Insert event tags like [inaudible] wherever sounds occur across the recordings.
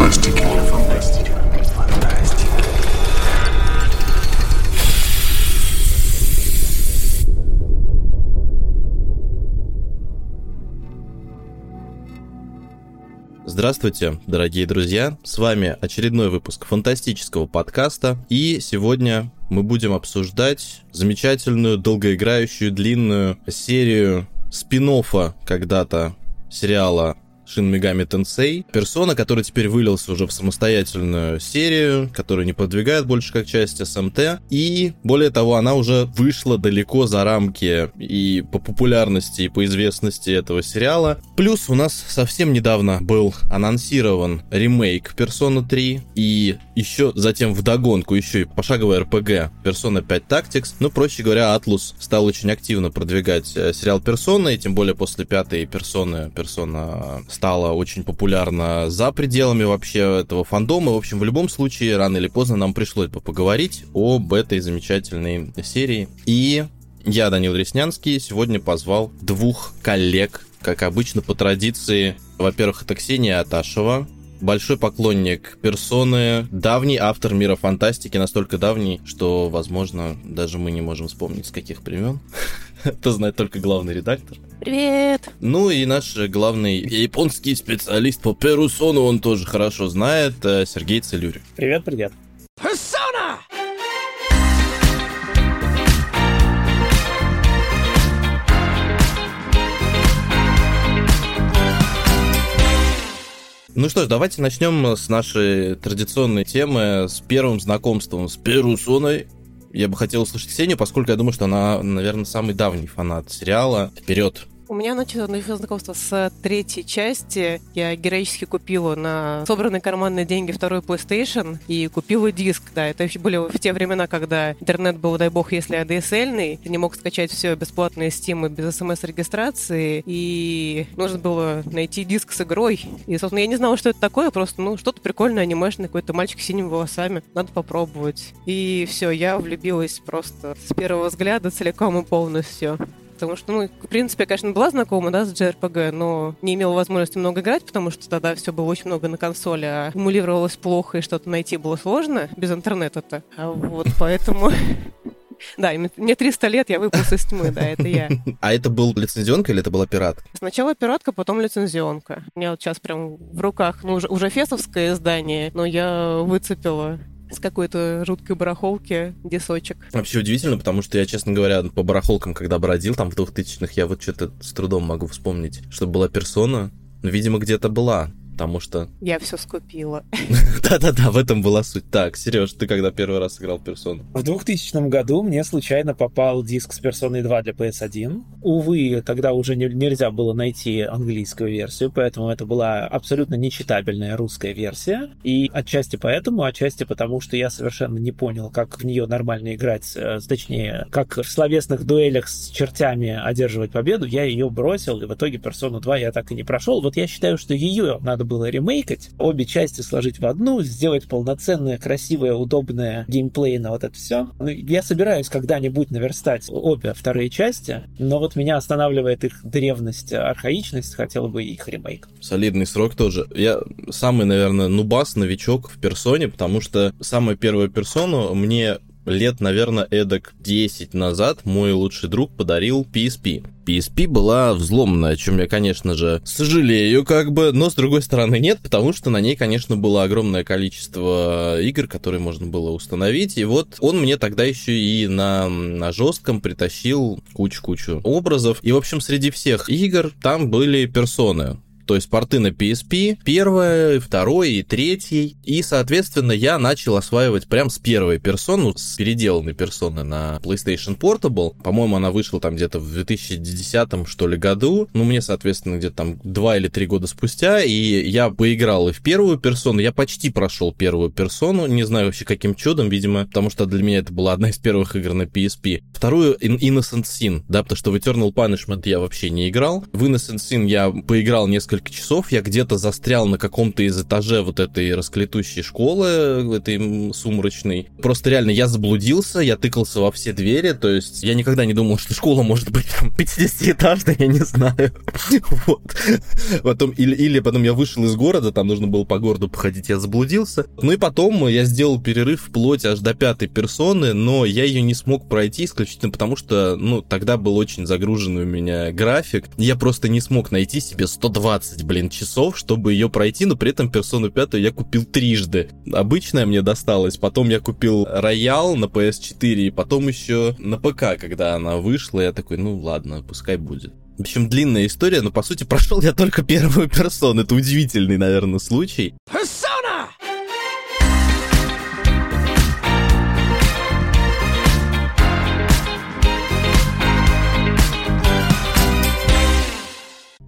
фантастики. Здравствуйте, дорогие друзья! С вами очередной выпуск фантастического подкаста. И сегодня мы будем обсуждать замечательную, долгоиграющую, длинную серию спин когда-то сериала Шин Мегами Тенсей. Персона, который теперь вылился уже в самостоятельную серию, которую не продвигает больше как часть СМТ. И, более того, она уже вышла далеко за рамки и по популярности, и по известности этого сериала. Плюс у нас совсем недавно был анонсирован ремейк Persona 3, и еще затем в догонку еще и пошаговая РПГ Persona 5 Tactics. Ну, проще говоря, Atlus стал очень активно продвигать э, сериал Persona, и тем более после пятой персоны, Persona стала очень популярна за пределами вообще этого фандома. В общем, в любом случае, рано или поздно нам пришлось бы поговорить об этой замечательной серии. И я, Данил Реснянский, сегодня позвал двух коллег, как обычно, по традиции. Во-первых, это Ксения Аташева, большой поклонник персоны, давний автор мира фантастики, настолько давний, что, возможно, даже мы не можем вспомнить, с каких времен. [laughs] Это знает только главный редактор. Привет! Ну и наш главный японский специалист по перусону, он тоже хорошо знает, э, Сергей Целюри. Привет, привет. Персона! Ну что ж, давайте начнем с нашей традиционной темы, с первым знакомством с Перусоной. Я бы хотел услышать Ксению, поскольку я думаю, что она, наверное, самый давний фанат сериала. Вперед! У меня начало знакомство с третьей части. Я героически купила на собранные карманные деньги второй PlayStation и купила диск. Да, это были в те времена, когда интернет был, дай бог, если ADSL-ный. Ты не мог скачать все бесплатно из Steam без смс-регистрации. И нужно было найти диск с игрой. И, собственно, я не знала, что это такое. Просто, ну, что-то прикольное, анимешное, какой-то мальчик с синими волосами. Надо попробовать. И все, я влюбилась просто с первого взгляда целиком и полностью потому что, ну, в принципе, я, конечно, была знакома, да, с JRPG, но не имела возможности много играть, потому что тогда все было очень много на консоли, а эмулировалось плохо, и что-то найти было сложно без интернета-то. А вот поэтому... [laughs] Да, мне 300 лет, я выпуск из тьмы, да, это я. [laughs] А это был лицензионка или это была пиратка? Сначала пиратка, потом лицензионка. У меня вот сейчас прям в руках, ну, уже, уже фесовское издание, но я выцепила с какой-то жуткой барахолки десочек. Вообще удивительно, потому что я, честно говоря, по барахолкам, когда бродил, там в 2000-х, я вот что-то с трудом могу вспомнить, что была персона, видимо, где-то была потому что... Я все скупила. [laughs] Да-да-да, в этом была суть. Так, Сереж, ты когда первый раз играл персону? В 2000 году мне случайно попал диск с персоной 2 для PS1. Увы, тогда уже не, нельзя было найти английскую версию, поэтому это была абсолютно нечитабельная русская версия. И отчасти поэтому, отчасти потому, что я совершенно не понял, как в нее нормально играть, э, точнее, как в словесных дуэлях с чертями одерживать победу, я ее бросил, и в итоге персону 2 я так и не прошел. Вот я считаю, что ее надо было ремейкать, обе части сложить в одну, сделать полноценное, красивое, удобное геймплейно вот это все. Ну, я собираюсь когда-нибудь наверстать обе вторые части, но вот меня останавливает их древность, архаичность, хотел бы их ремейк. Солидный срок тоже. Я самый, наверное, нубас, новичок в персоне, потому что самая первая персону мне лет, наверное, эдак 10 назад мой лучший друг подарил PSP. PSP была взломана, о чем я, конечно же, сожалею, как бы, но с другой стороны нет, потому что на ней, конечно, было огромное количество игр, которые можно было установить, и вот он мне тогда еще и на, на жестком притащил кучу-кучу образов, и, в общем, среди всех игр там были персоны, то есть порты на PSP, первое, второе и третий. И, соответственно, я начал осваивать прям с первой персоны, с переделанной персоны на PlayStation Portable. По-моему, она вышла там где-то в 2010 что ли году. Ну, мне, соответственно, где-то там два или три года спустя. И я поиграл и в первую персону. Я почти прошел первую персону. Не знаю вообще каким чудом, видимо, потому что для меня это была одна из первых игр на PSP. Вторую Innocent Sin, да, потому что в Eternal Punishment я вообще не играл. В Innocent Sin я поиграл несколько несколько часов я где-то застрял на каком-то из этаже вот этой расклетущей школы, этой сумрачной. Просто реально я заблудился, я тыкался во все двери, то есть я никогда не думал, что школа может быть там [laughs] 50-этажной, я не знаю. [laughs] Вот. Потом, или, или потом я вышел из города, там нужно было по городу походить, я заблудился. Ну и потом я сделал перерыв вплоть аж до пятой персоны, но я ее не смог пройти исключительно потому, что, ну, тогда был очень загруженный у меня график. Я просто не смог найти себе 120, блин, часов, чтобы ее пройти, но при этом персону пятую я купил трижды. Обычная мне досталась, потом я купил Роял на PS4, и потом еще на ПК, когда она вышла, я такой, ну ладно, пускай будет. В общем, длинная история, но по сути [laughs] прошел я только первую персону. Это удивительный, наверное, случай. Persona!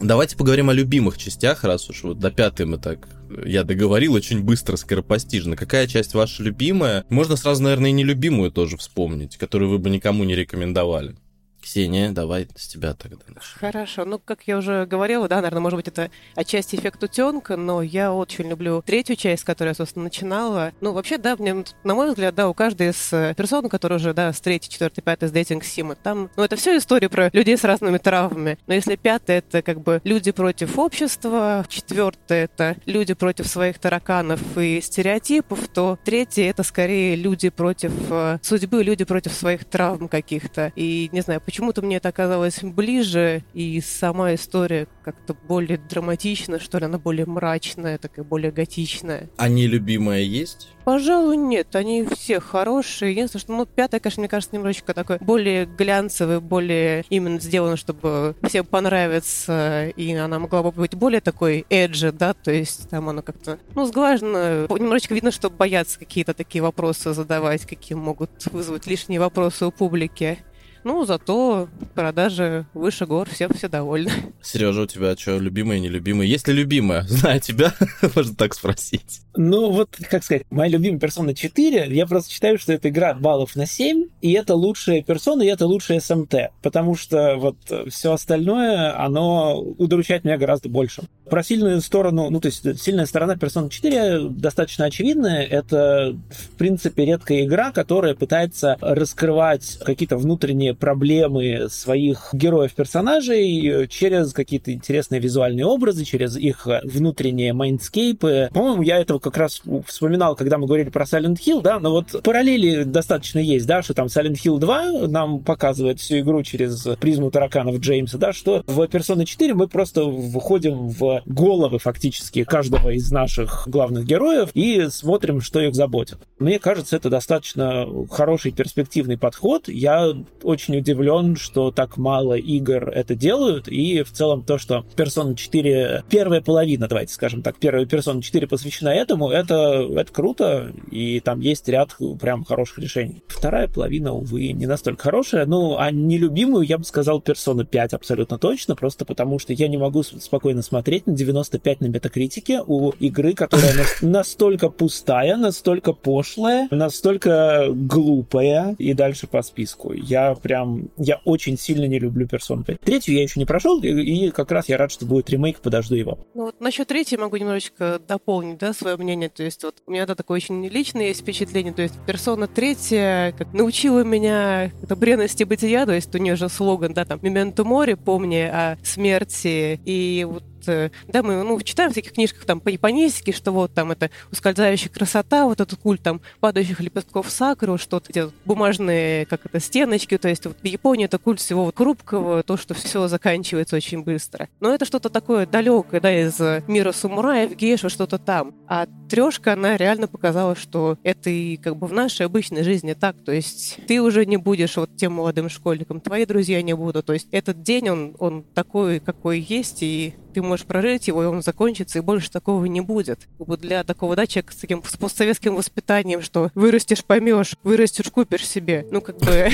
Давайте поговорим о любимых частях, раз уж вот до пятой мы так, я договорил очень быстро, скоропостижно. Какая часть ваша любимая? Можно сразу, наверное, и нелюбимую тоже вспомнить, которую вы бы никому не рекомендовали. Ксения, давай с тебя тогда начнем. Хорошо. Ну, как я уже говорила, да, наверное, может быть, это отчасти эффект утенка, но я очень люблю третью часть, которую я, собственно, начинала. Ну, вообще, да, мне, на мой взгляд, да, у каждой из э, персон, которые уже, да, с третьей, четвертой, пятой, с дейтинг симы, там, ну, это все история про людей с разными травмами. Но если пятая, это как бы люди против общества, четвертая, это люди против своих тараканов и стереотипов, то третья, это скорее люди против э, судьбы, люди против своих травм каких-то. И, не знаю, Почему-то мне это оказалось ближе, и сама история как-то более драматичная, что ли, она более мрачная, такая более готичная. А нелюбимая есть? Пожалуй, нет, они все хорошие. Единственное, что, ну, пятая, конечно, мне кажется, немножечко такой более глянцевый, более именно сделан, чтобы всем понравиться, и она могла бы быть более такой эджи, да, то есть там она как-то, ну, сглажена. Немножечко видно, что боятся какие-то такие вопросы задавать, какие могут вызвать лишние вопросы у публики. Ну, зато продажи выше гор, все все довольны. Сережа, у тебя что, любимая, нелюбимая? Есть ли любимая? [laughs] Зная тебя, [laughs] можно так спросить. Ну, вот, как сказать, моя любимая персона 4, я просто считаю, что это игра баллов на 7, и это лучшая персона, и это лучшая SMT, потому что вот все остальное, оно удручает меня гораздо больше. Про сильную сторону, ну, то есть сильная сторона персона 4 достаточно очевидная. Это, в принципе, редкая игра, которая пытается раскрывать какие-то внутренние проблемы своих героев-персонажей через какие-то интересные визуальные образы, через их внутренние mindscape ы. По-моему, я этого как раз вспоминал, когда мы говорили про Silent Hill, да, но вот параллели достаточно есть, да, что там Silent Hill 2 нам показывает всю игру через призму тараканов Джеймса, да, что в Persona 4 мы просто выходим в головы фактически каждого из наших главных героев и смотрим, что их заботит. Мне кажется, это достаточно хороший перспективный подход. Я очень удивлен, что так мало игр это делают, и в целом то, что Persona 4, первая половина, давайте скажем так, первая Persona 4 посвящена этому, это, это круто, и там есть ряд прям хороших решений. Вторая половина, увы, не настолько хорошая, ну, а нелюбимую я бы сказал Persona 5 абсолютно точно, просто потому что я не могу спокойно смотреть на 95 на метакритике у игры, которая настолько пустая, настолько пошлая, настолько глупая, и дальше по списку. Я прям, я очень сильно не люблю Persona 5. Третью я еще не прошел, и, и как раз я рад, что будет ремейк, подожду его. Ну вот насчет третьей могу немножечко дополнить, да, свое мнение. То есть вот у меня, да, такое очень личное есть впечатление. То есть персона третья как научила меня это бренности бытия, то есть у нее же слоган, да, там, «Мементо море», помни о смерти. И вот да, мы ну, читаем в всяких книжках там по японистике, что вот там это ускользающая красота, вот этот культ там падающих лепестков сакуры, что-то эти бумажные, как это, стеночки, то есть вот в Японии это культ всего вот хрупкого, то, что все заканчивается очень быстро. Но это что-то такое далекое, да, из мира самураев, гейша, что-то там. А трешка, она реально показала, что это и как бы в нашей обычной жизни так, то есть ты уже не будешь вот тем молодым школьником, твои друзья не будут, то есть этот день, он, он такой, какой есть, и ты можешь прожить его, и он закончится, и больше такого не будет. Для такого, да, человека с таким с постсоветским воспитанием, что вырастешь, поймешь, вырастешь, купишь себе. Ну, как бы,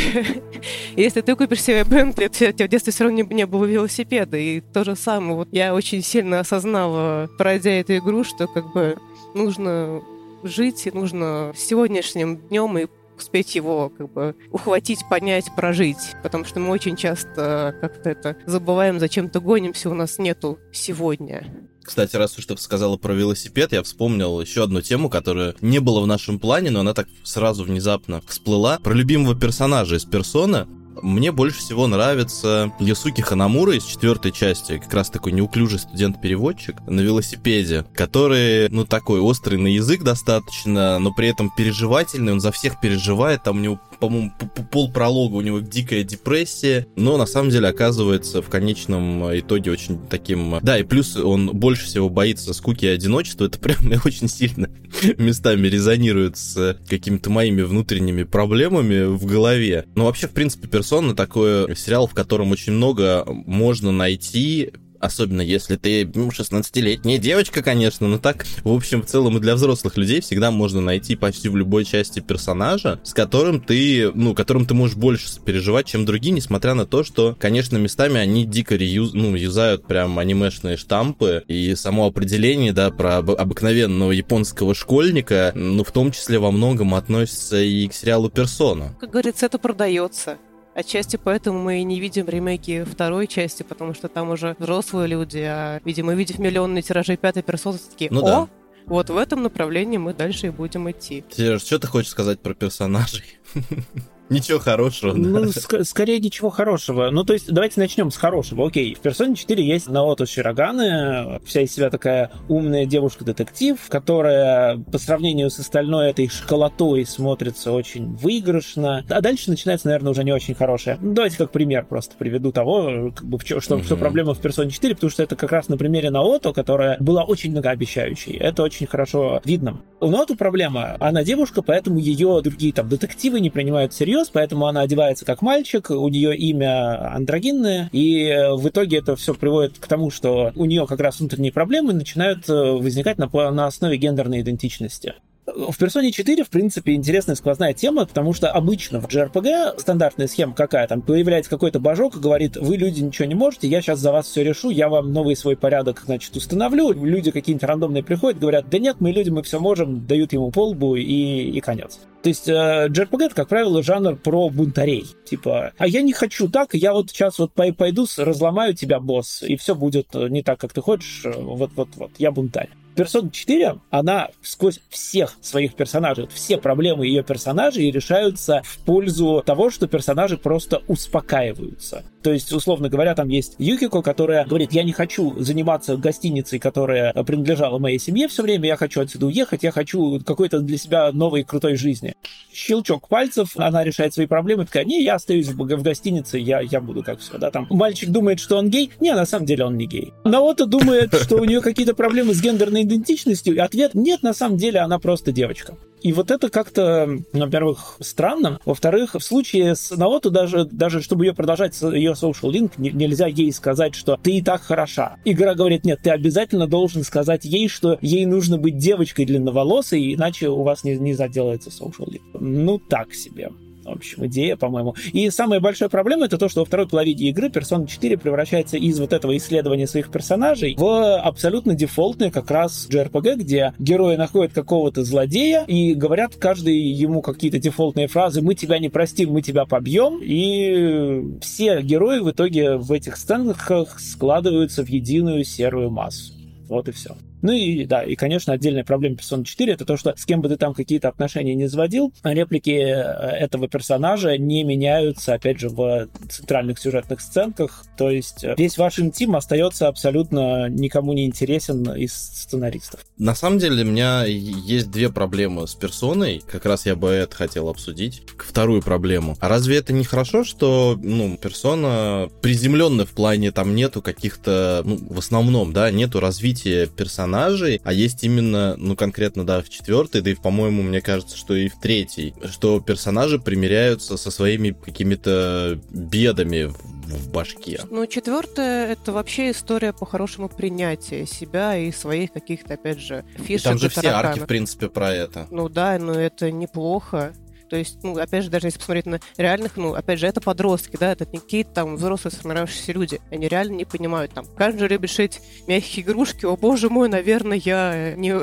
[laughs] если ты купишь себе Бентли, тебя в детстве все равно не было велосипеда. И то же самое. Вот я очень сильно осознала, пройдя эту игру, что как бы нужно жить, и нужно сегодняшним днем и успеть его как бы ухватить, понять, прожить. Потому что мы очень часто как-то это забываем, зачем-то гонимся, у нас нету сегодня. Кстати, раз уж ты сказала про велосипед, я вспомнил еще одну тему, которая не была в нашем плане, но она так сразу внезапно всплыла. Про любимого персонажа из Персона. Мне больше всего нравится Ясуки Ханамура из четвертой части, как раз такой неуклюжий студент-переводчик на велосипеде, который, ну, такой острый на язык достаточно, но при этом переживательный, он за всех переживает, там у него по-моему, пол пролога у него дикая депрессия, но на самом деле оказывается в конечном итоге очень таким... Да, и плюс он больше всего боится скуки и одиночества, это прям [laughs] очень сильно местами резонирует с какими-то моими внутренними проблемами в голове. Но вообще, в принципе, «Персона» такой сериал, в котором очень много можно найти Особенно если ты 16-летняя девочка, конечно, но так, в общем, в целом и для взрослых людей всегда можно найти почти в любой части персонажа, с которым ты, ну, которым ты можешь больше переживать, чем другие, несмотря на то, что, конечно, местами они дико реюз, ну, юзают прям анимешные штампы, и само определение, да, про об- обыкновенного японского школьника, ну, в том числе во многом относится и к сериалу «Персона». Как говорится, это продается. Отчасти поэтому мы и не видим ремейки второй части, потому что там уже взрослые люди, а, видимо, видев миллионные тиражи пятой персоны, такие, ну, о, да. вот в этом направлении мы дальше и будем идти. Сереж, что ты хочешь сказать про персонажей? [laughs] [laughs] Ничего хорошего. Ну, ск- скорее ничего хорошего. Ну, то есть, давайте начнем с хорошего. Окей, в персоне 4 есть Наото Широганы, вся из себя такая умная девушка-детектив, которая по сравнению с остальной этой школотой смотрится очень выигрышно. А дальше начинается, наверное, уже не очень хорошее. Ну, давайте как пример просто приведу того, как бы, что, mm-hmm. что проблема в персоне 4, потому что это как раз на примере Наото, которая была очень многообещающей. Это очень хорошо видно. У Наото проблема. Она девушка, поэтому ее другие там детективы не принимают всерьез, всерьез, поэтому она одевается как мальчик, у нее имя андрогинное, и э, в итоге это все приводит к тому, что у нее как раз внутренние проблемы начинают э, возникать на, на основе гендерной идентичности. В персоне 4, в принципе, интересная сквозная тема, потому что обычно в JRPG стандартная схема какая? Там появляется какой-то божок и говорит, вы, люди, ничего не можете, я сейчас за вас все решу, я вам новый свой порядок, значит, установлю. Люди какие-нибудь рандомные приходят, говорят, да нет, мы люди, мы все можем, дают ему полбу и, и конец. То есть э, JRPG это, как правило, жанр про бунтарей. Типа, а я не хочу так, я вот сейчас вот пойду, разломаю тебя, босс, и все будет не так, как ты хочешь, вот-вот-вот, я бунтарь. Persona 4, она сквозь всех своих персонажей, все проблемы ее персонажей решаются в пользу того, что персонажи просто успокаиваются. То есть, условно говоря, там есть Юкико, которая говорит, я не хочу заниматься гостиницей, которая принадлежала моей семье все время, я хочу отсюда уехать, я хочу какой-то для себя новой крутой жизни. Щелчок пальцев, она решает свои проблемы, такая, не, я остаюсь в, гостинице, я, я буду как все, да, там. Мальчик думает, что он гей, не, на самом деле он не гей. Наота думает, что у нее какие-то проблемы с гендерной идентичностью, и ответ нет, на самом деле она просто девочка. И вот это как-то, во-первых, странно. Во-вторых, в случае с Наоту даже, даже чтобы ее продолжать, ее social link, нельзя ей сказать, что ты и так хороша. Игра говорит, нет, ты обязательно должен сказать ей, что ей нужно быть девочкой длинноволосой, иначе у вас не, не заделается social link. Ну, так себе в общем, идея, по-моему. И самая большая проблема это то, что во второй половине игры Persona 4 превращается из вот этого исследования своих персонажей в абсолютно дефолтный как раз JRPG, где герои находят какого-то злодея и говорят каждый ему какие-то дефолтные фразы «мы тебя не простим, мы тебя побьем», и все герои в итоге в этих сценах складываются в единую серую массу. Вот и все. Ну и да, и, конечно, отдельная проблема Persona 4 это то, что с кем бы ты там какие-то отношения не заводил, реплики э, этого персонажа не меняются, опять же, в центральных сюжетных сценках. То есть э, весь ваш интим остается абсолютно никому не интересен из сценаристов. На самом деле, у меня есть две проблемы с персоной. Как раз я бы это хотел обсудить. Вторую проблему. А разве это не хорошо, что, ну, персона приземленная в плане, там нету каких-то, ну, в основном, да, нету развития персонажа персонажей, а есть именно, ну, конкретно, да, в четвертой, да и, по-моему, мне кажется, что и в третьей, что персонажи примиряются со своими какими-то бедами в башке. Ну, четвертая это вообще история по-хорошему принятия себя и своих каких-то, опять же, фишек. И там же все арки, в принципе, про это. Ну да, но это неплохо. То есть, ну, опять же, даже если посмотреть на реальных, ну, опять же, это подростки, да, это не какие-то там взрослые сформировавшиеся люди. Они реально не понимают, там, каждый любит шить мягкие игрушки, о боже мой, наверное, я не,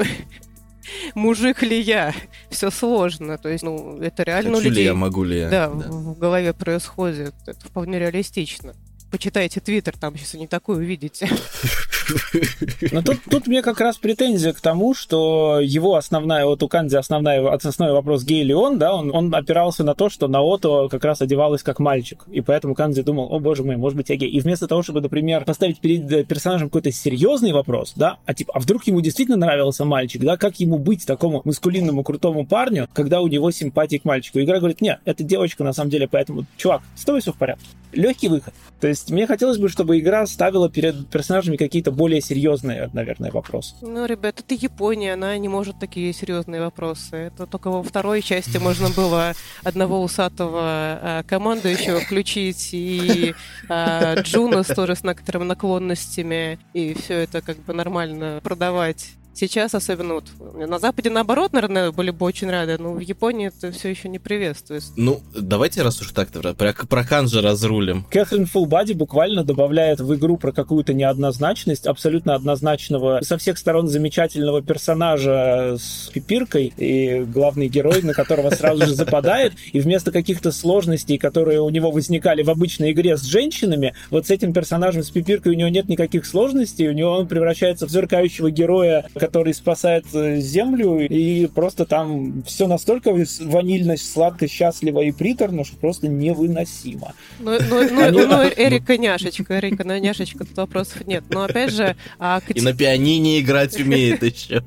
[laughs] мужик ли я? Все сложно. То есть, ну, это реально Хочу у людей... ли я, могу ли я? Да, В, в голове происходит. Это вполне реалистично. Почитайте Твиттер, там сейчас не такое увидите. [laughs] Но тут, тут мне как раз претензия к тому, что его основная, вот у Канди основная, основной вопрос, гей ли он, да, он, он опирался на то, что Наото как раз одевалась как мальчик, и поэтому Канди думал, о боже мой, может быть, я гей. И вместо того, чтобы, например, поставить перед персонажем какой-то серьезный вопрос, да, а типа, а вдруг ему действительно нравился мальчик, да, как ему быть такому маскулинному крутому парню, когда у него симпатия к мальчику? Игра говорит, нет, это девочка на самом деле, поэтому, чувак, с тобой все в порядке. Легкий выход. То есть мне хотелось бы, чтобы игра ставила перед персонажами какие-то более серьезные, наверное, вопросы. Ну, ребят, это Япония, она не может такие серьезные вопросы. Это только во второй части можно было одного усатого а, командующего включить и а, Джунас тоже с некоторыми наклонностями, и все это как бы нормально продавать. Сейчас, особенно вот на Западе, наоборот, наверное, были бы очень рады, но в Японии это все еще не приветствуется. Ну, давайте, раз уж так, про, про Канжи разрулим. Кэтрин Фулбади буквально добавляет в игру про какую-то неоднозначность абсолютно однозначного, со всех сторон замечательного персонажа с пипиркой и главный герой, на которого сразу же западает, и вместо каких-то сложностей, которые у него возникали в обычной игре с женщинами, вот с этим персонажем с пипиркой у него нет никаких сложностей, у него он превращается в сверкающего героя, который спасает э, Землю, и просто там все настолько ванильно, сладко, счастливо и приторно, что просто невыносимо. Ну, ну, ну, Они... ну Эрика няшечка, Эрика на няшечка, тут вопросов нет. Но опять же... А... И на пианине играть умеет еще.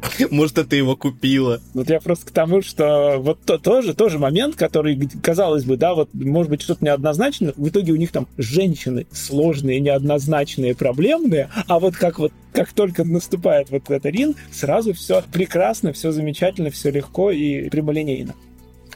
[laughs] Может, это его купила. Вот я просто к тому, что вот то, тоже, тоже момент, который, казалось бы, да, вот может быть что-то неоднозначное, в итоге у них там женщины сложные, неоднозначные, проблемные, а вот как вот как только наступает вот этот ринг, сразу все прекрасно, все замечательно, все легко и прямолинейно.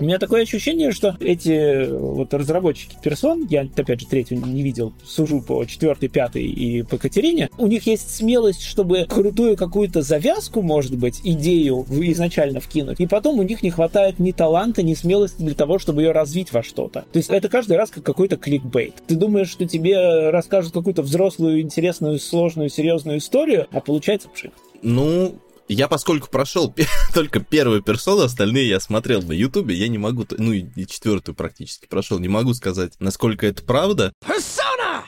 У меня такое ощущение, что эти вот разработчики персон, я опять же третью не видел, сужу по четвертой, пятой и по Катерине, у них есть смелость, чтобы крутую какую-то завязку, может быть, идею изначально вкинуть, и потом у них не хватает ни таланта, ни смелости для того, чтобы ее развить во что-то. То есть это каждый раз как какой-то кликбейт. Ты думаешь, что тебе расскажут какую-то взрослую, интересную, сложную, серьезную историю, а получается пшик. Ну, я, поскольку прошел [laughs] только первую персону, остальные я смотрел на Ютубе, я не могу, ну и четвертую практически прошел, не могу сказать, насколько это правда. Persona!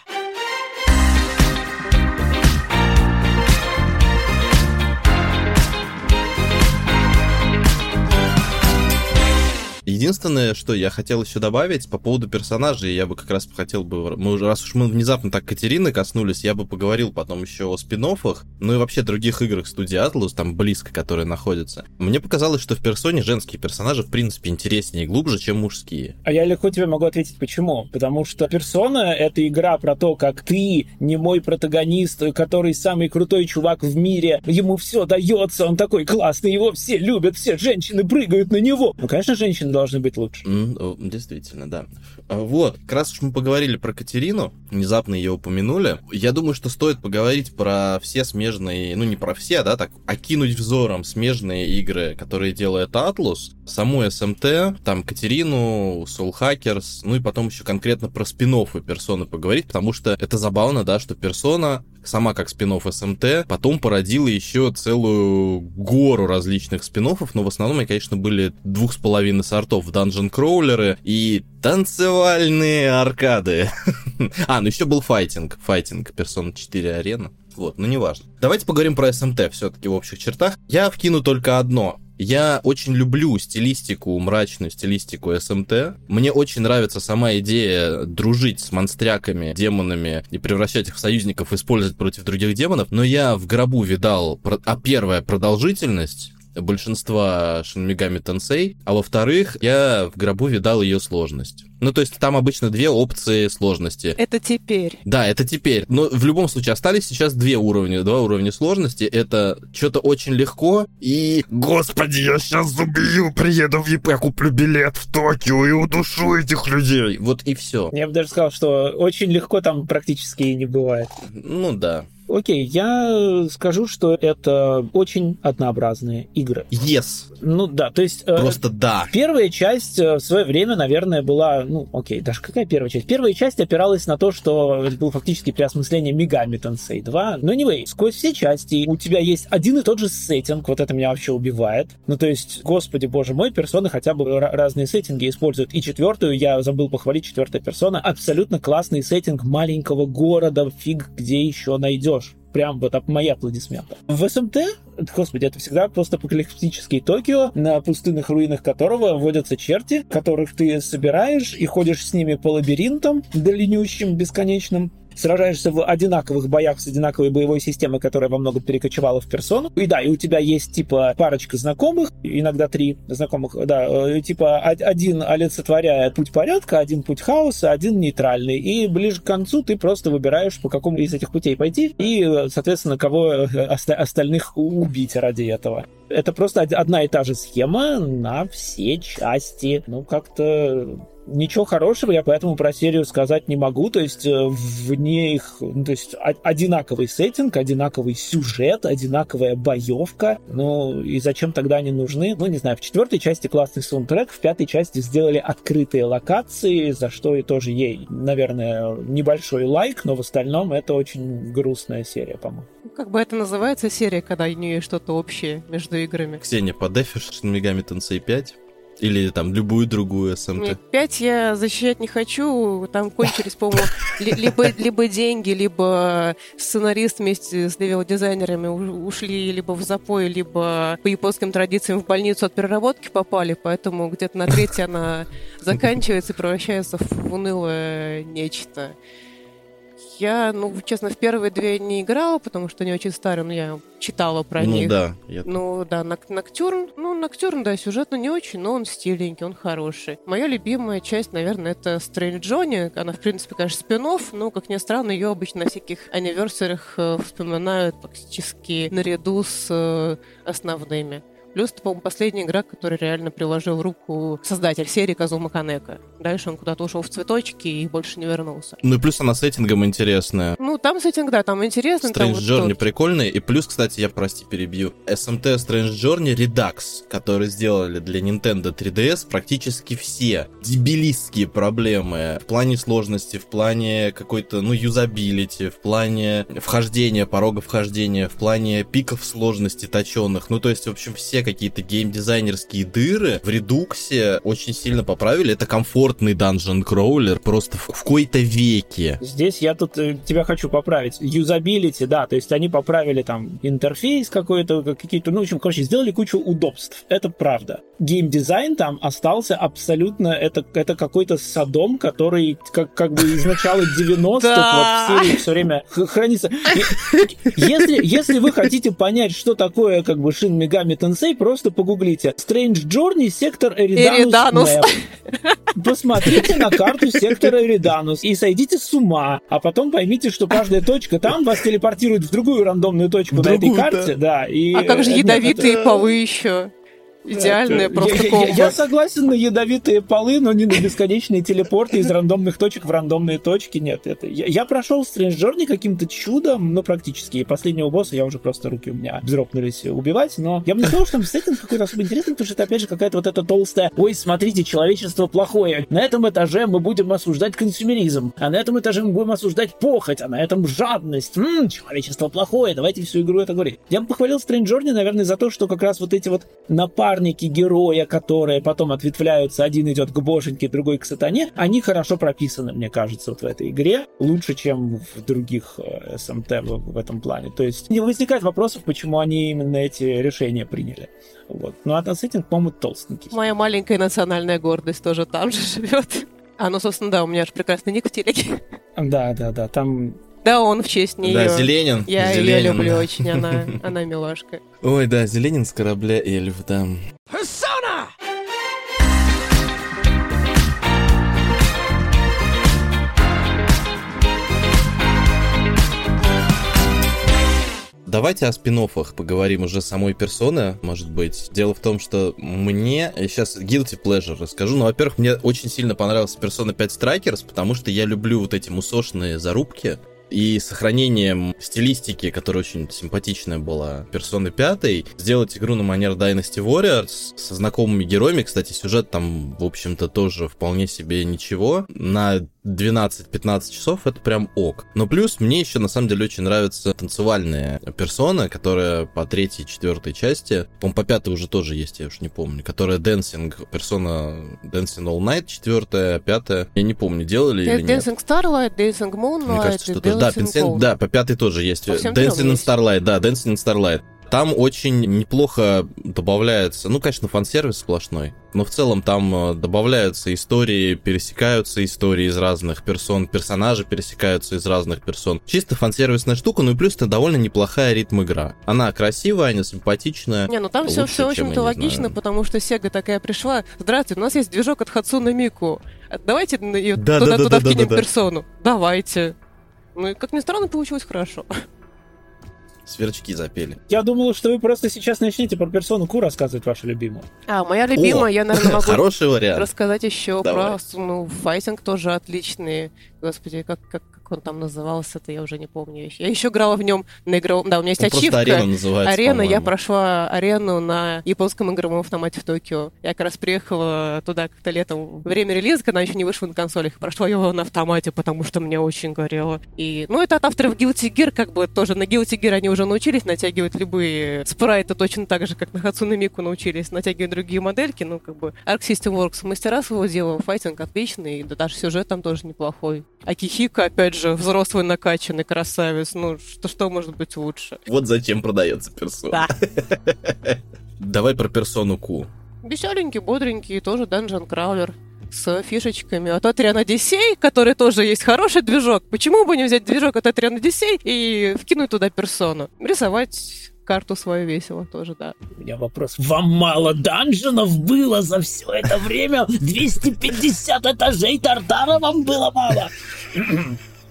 Единственное, что я хотел еще добавить по поводу персонажей, я бы как раз хотел бы, мы уже, раз уж мы внезапно так Катерины коснулись, я бы поговорил потом еще о спин ну и вообще других играх студии Atlus, там близко, которые находятся. Мне показалось, что в персоне женские персонажи в принципе интереснее и глубже, чем мужские. А я легко тебе могу ответить, почему. Потому что персона — это игра про то, как ты, не мой протагонист, который самый крутой чувак в мире, ему все дается, он такой классный, его все любят, все женщины прыгают на него. Ну, конечно, женщины должны быть лучше. Mm, действительно, да. А, вот, как раз уж мы поговорили про Катерину, внезапно ее упомянули. Я думаю, что стоит поговорить про все смежные, ну не про все, да, так, окинуть взором смежные игры, которые делает Atlus, саму SMT, там Катерину, Soul Hackers, ну и потом еще конкретно про спин и персоны поговорить, потому что это забавно, да, что персона сама как спин СМТ, потом породила еще целую гору различных спин но в основном они, конечно, были двух с половиной сортов Dungeon Кроулеры и танцевальные аркады. [laughs] а, ну еще был файтинг, файтинг, Persona 4 арена. Вот, ну неважно. Давайте поговорим про СМТ все-таки в общих чертах. Я вкину только одно. Я очень люблю стилистику, мрачную стилистику СМТ. Мне очень нравится сама идея дружить с монстряками, демонами и превращать их в союзников, использовать против других демонов. Но я в гробу видал, а первая продолжительность большинства Megami Tensei, а во-вторых, я в гробу видал ее сложность. Ну, то есть там обычно две опции сложности. Это теперь. Да, это теперь. Но в любом случае остались сейчас две уровня, два уровня сложности. Это что-то очень легко и... Господи, я сейчас убью, приеду в ЕП, куплю билет в Токио и удушу этих людей. Вот и все. Я бы даже сказал, что очень легко там практически и не бывает. Ну да. Окей, я скажу, что это очень однообразные игры. Yes. Ну да, то есть... э, Просто да. Первая часть э, в свое время, наверное, была, ну, окей, даже какая первая часть? Первая часть опиралась на то, что это было фактически переосмысление Megami Tensei 2. Но anyway, сквозь все части у тебя есть один и тот же сеттинг, вот это меня вообще убивает. Ну, то есть, господи боже мой, персоны хотя бы ра- разные сеттинги используют. И четвертую, я забыл похвалить, четвертая персона, абсолютно классный сеттинг маленького города, фиг где еще найдешь. Прям вот мои аплодисменты. В СМТ, господи, это всегда постапокалиптический Токио, на пустынных руинах которого водятся черти, которых ты собираешь и ходишь с ними по лабиринтам длиннющим, бесконечным, сражаешься в одинаковых боях с одинаковой боевой системой, которая во много перекочевала в персону. И да, и у тебя есть типа парочка знакомых, иногда три знакомых, да, э, типа од- один олицетворяет путь порядка, один путь хаоса, один нейтральный. И ближе к концу ты просто выбираешь, по какому из этих путей пойти, и, э, соответственно, кого э, оста- остальных убить ради этого. Это просто од- одна и та же схема на все части. Ну, как-то Ничего хорошего я поэтому про серию сказать не могу. То есть э, в них, ну, то есть одинаковый сеттинг, одинаковый сюжет, одинаковая боевка. Ну и зачем тогда они нужны? Ну не знаю. В четвертой части классный саундтрек, в пятой части сделали открытые локации, за что и тоже ей, наверное, небольшой лайк, но в остальном это очень грустная серия, по-моему. Ну, Как бы это называется серия, когда у нее что-то общее между играми? Ксения, подефишь Shin Megami Tensei 5? Или там любую другую SMT? Нет, пять я защищать не хочу. Там кончились, [laughs] по-моему, ли- либо, либо деньги, либо сценарист вместе с левел-дизайнерами ушли либо в запой, либо по японским традициям в больницу от переработки попали, поэтому где-то на третьей она [laughs] заканчивается и превращается в унылое нечто. Я, ну, честно, в первые две не играла, потому что они очень старые, но я читала про ну них. да. я- Ну да, Нок- Ноктюрн, ну Ноктюрн, да, сюжетно не очень, но он стиленький, он хороший. Моя любимая часть, наверное, это Стрэнь Джонни. Она, в принципе, конечно, спин но, как ни странно, ее обычно на всяких анниверсариях э, вспоминают практически наряду с э, основными. Плюс, это, по-моему, последняя игра, которая реально приложил руку создатель серии Казума Канека. Дальше он куда-то ушел в цветочки и больше не вернулся. Ну и плюс она сеттингом интересная. Ну, там сеттинг, да, там интересно. там Strange вот Journey тот- прикольный. И плюс, кстати, я, прости, перебью. SMT Strange Journey Redux, который сделали для Nintendo 3DS, практически все дебилистские проблемы в плане сложности, в плане какой-то, ну, юзабилити, в плане вхождения, порога вхождения, в плане пиков сложности точенных. Ну, то есть, в общем, все какие-то геймдизайнерские дыры в редуксе очень сильно поправили. Это комфортный данжен кроулер просто в, в кои-то веке. Здесь я тут э, тебя хочу поправить. Юзабилити, да, то есть они поправили там интерфейс какой-то, как- какие-то, ну, в общем, короче, сделали кучу удобств. Это правда. Геймдизайн там остался абсолютно, это, это какой-то садом, который как, как бы из начала [laughs] 90-х Да. вот в серии все время хранится. Если, если вы хотите понять, что такое как бы Shin Megami Tensei, просто погуглите. Strange Journey, сектор Эриданус. Посмотрите на карту сектора Эриданус и сойдите с ума, а потом поймите, что каждая точка там вас телепортирует в другую рандомную точку В на этой другую, карте, да. И, А как же э, нет, ядовитые это- полы еще? Идеальная это- просто я, я- комбо. я согласен на ядовитые полы, но не на бесконечные телепорты из рандомных точек в рандомные точки. Нет, это я, я прошел Strange Journey каким-то чудом, но практически. И последнего босса я уже просто руки у меня взропнулись убивать. Но я бы не сказал, что там сеттинг какой-то особо интересный, потому что это опять же какая-то вот эта толстая. Ой, смотрите, человечество плохое. На этом этаже мы будем осуждать консюмеризм, а на этом этаже мы будем осуждать похоть, а на этом жадность. М, человечество плохое. Давайте всю игру это говорить. Я бы похвалил Strange Journey, наверное, за то, что как раз вот эти вот напарники героя, которые потом ответвляются, один идет к боженьке, другой к сатане, они хорошо прописаны, мне кажется, вот в этой игре, лучше, чем в других э, СМТ в, в этом плане. То есть не возникает вопросов, почему они именно эти решения приняли. Вот. Ну, а сеттинг, по-моему, толстенький. Моя маленькая национальная гордость тоже там же живет. А, ну, собственно, да, у меня же прекрасный ник в телеге. Да, да, да, там Да, он в честь нее. Да, Зеленин. Я ее Зеленин. люблю очень, она, [laughs] она милашка. Ой, да, Зеленин с корабля Эльф, да. Давайте о спин поговорим уже самой персоны, может быть. Дело в том, что мне... я Сейчас guilty pleasure расскажу. Ну, во-первых, мне очень сильно понравился Persona 5 Strikers, потому что я люблю вот эти мусошные зарубки. И сохранением стилистики, которая очень симпатичная была, персоны 5, сделать игру на манер Dynasty Warriors со знакомыми героями. Кстати, сюжет там, в общем-то, тоже вполне себе ничего. На 12-15 часов это прям ок. Но плюс мне еще на самом деле очень нравится танцевальная персона, которая по третьей, четвертой части, по по пятой уже тоже есть, я уж не помню, которая Dancing, персона Dancing All Night, четвертая, пятая, я не помню, делали или нет. Dancing Starlight, Dancing Moonlight, Мне кажется, что тоже. Да, Dancing, да, по пятой тоже есть. Dancing in Starlight, да, Dancing in Starlight. Там очень неплохо добавляется, ну, конечно, фан-сервис сплошной, но в целом там э, добавляются истории, пересекаются истории из разных персон, персонажи пересекаются из разных персон. Чисто фан-сервисная штука, ну и плюс это довольно неплохая ритм-игра. Она красивая, она симпатичная. Не, ну там все, все очень-то логично, знаю. потому что Сега такая пришла. Здравствуйте, у нас есть движок от Хацуна Мику. Давайте ее да, туда, да, туда да, вкинем да, да, персону. Давайте. Ну и, как ни странно, получилось хорошо сверчки запели. Я думал, что вы просто сейчас начнете про персону Ку рассказывать вашу любимую. А, моя любимая, О, я, наверное, могу Хороший вариант. рассказать еще Давай. про ну, файтинг тоже отличный. Господи, как, как, он там назывался, это я уже не помню. Я еще играла в нем на игровом... Да, у меня есть он ачивка. арена называется, Арена, я прошла арену на японском игровом автомате в Токио. Я как раз приехала туда как-то летом. Время релиза, когда еще не вышла на консолях, прошла его на автомате, потому что мне очень горело. И, ну, это от авторов Guilty Gear, как бы тоже на Guilty Gear они уже научились натягивать любые спрайты точно так же, как на Хацуне Мику научились натягивать другие модельки. Ну, как бы Arc System Works мастера своего дела, файтинг отличный, и да, даже сюжет там тоже неплохой. А Кихика, опять же, взрослый накачанный красавец. Ну, что, что может быть лучше? Вот зачем продается персона. Да. [laughs] Давай про персону Ку. Веселенький, бодренький, тоже данжен краулер с фишечками от Атриан Одиссей, который тоже есть хороший движок. Почему бы не взять движок от Атриан Одиссей и вкинуть туда персону? Рисовать карту свою весело тоже, да. У меня вопрос. Вам мало данженов было за все это время? 250 этажей Тартара вам было мало?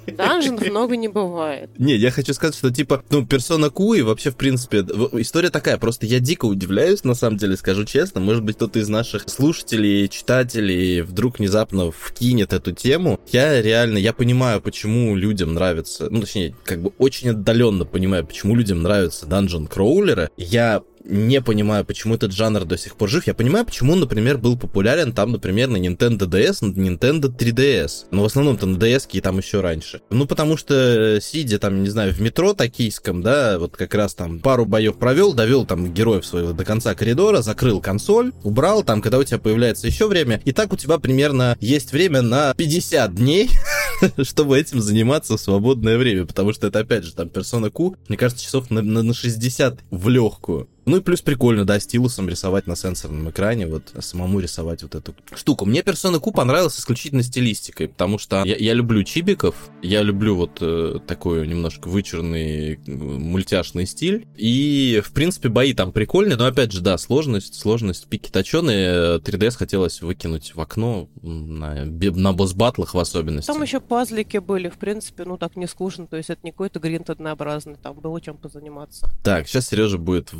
Данженов много не бывает. Не, я хочу сказать, что типа, ну, персона Ку и вообще, в принципе, история такая, просто я дико удивляюсь, на самом деле, скажу честно, может быть, кто-то из наших слушателей, читателей вдруг внезапно вкинет эту тему. Я реально, я понимаю, почему людям нравится, ну, точнее, как бы очень отдаленно понимаю, почему людям нравятся данжен кроулеры. Я не понимаю, почему этот жанр до сих пор жив. Я понимаю, почему он, например, был популярен там, например, на Nintendo DS, на Nintendo 3DS. Но в основном-то на DS и там еще раньше. Ну, потому что, сидя там, не знаю, в метро токийском, да, вот как раз там пару боев провел, довел там героев своего до конца коридора, закрыл консоль, убрал там, когда у тебя появляется еще время. И так у тебя примерно есть время на 50 дней, [laughs] [laughs] чтобы этим заниматься в свободное время. Потому что это, опять же, там, персона Q, мне кажется, часов на, на, на 60 в легкую. Ну и плюс прикольно, да, стилусом рисовать на сенсорном экране, вот самому рисовать вот эту штуку. Мне Persona Q понравилась исключительно стилистикой, потому что я, я люблю чибиков, я люблю вот э, такой немножко вычурный мультяшный стиль, и, в принципе, бои там прикольные, но, опять же, да, сложность, сложность, пики точеные, 3DS хотелось выкинуть в окно на, на босс-батлах в особенности. Там еще пазлики были, в принципе, ну так не скучно, то есть это не какой-то гринт однообразный, там было чем позаниматься. Так, сейчас Сережа будет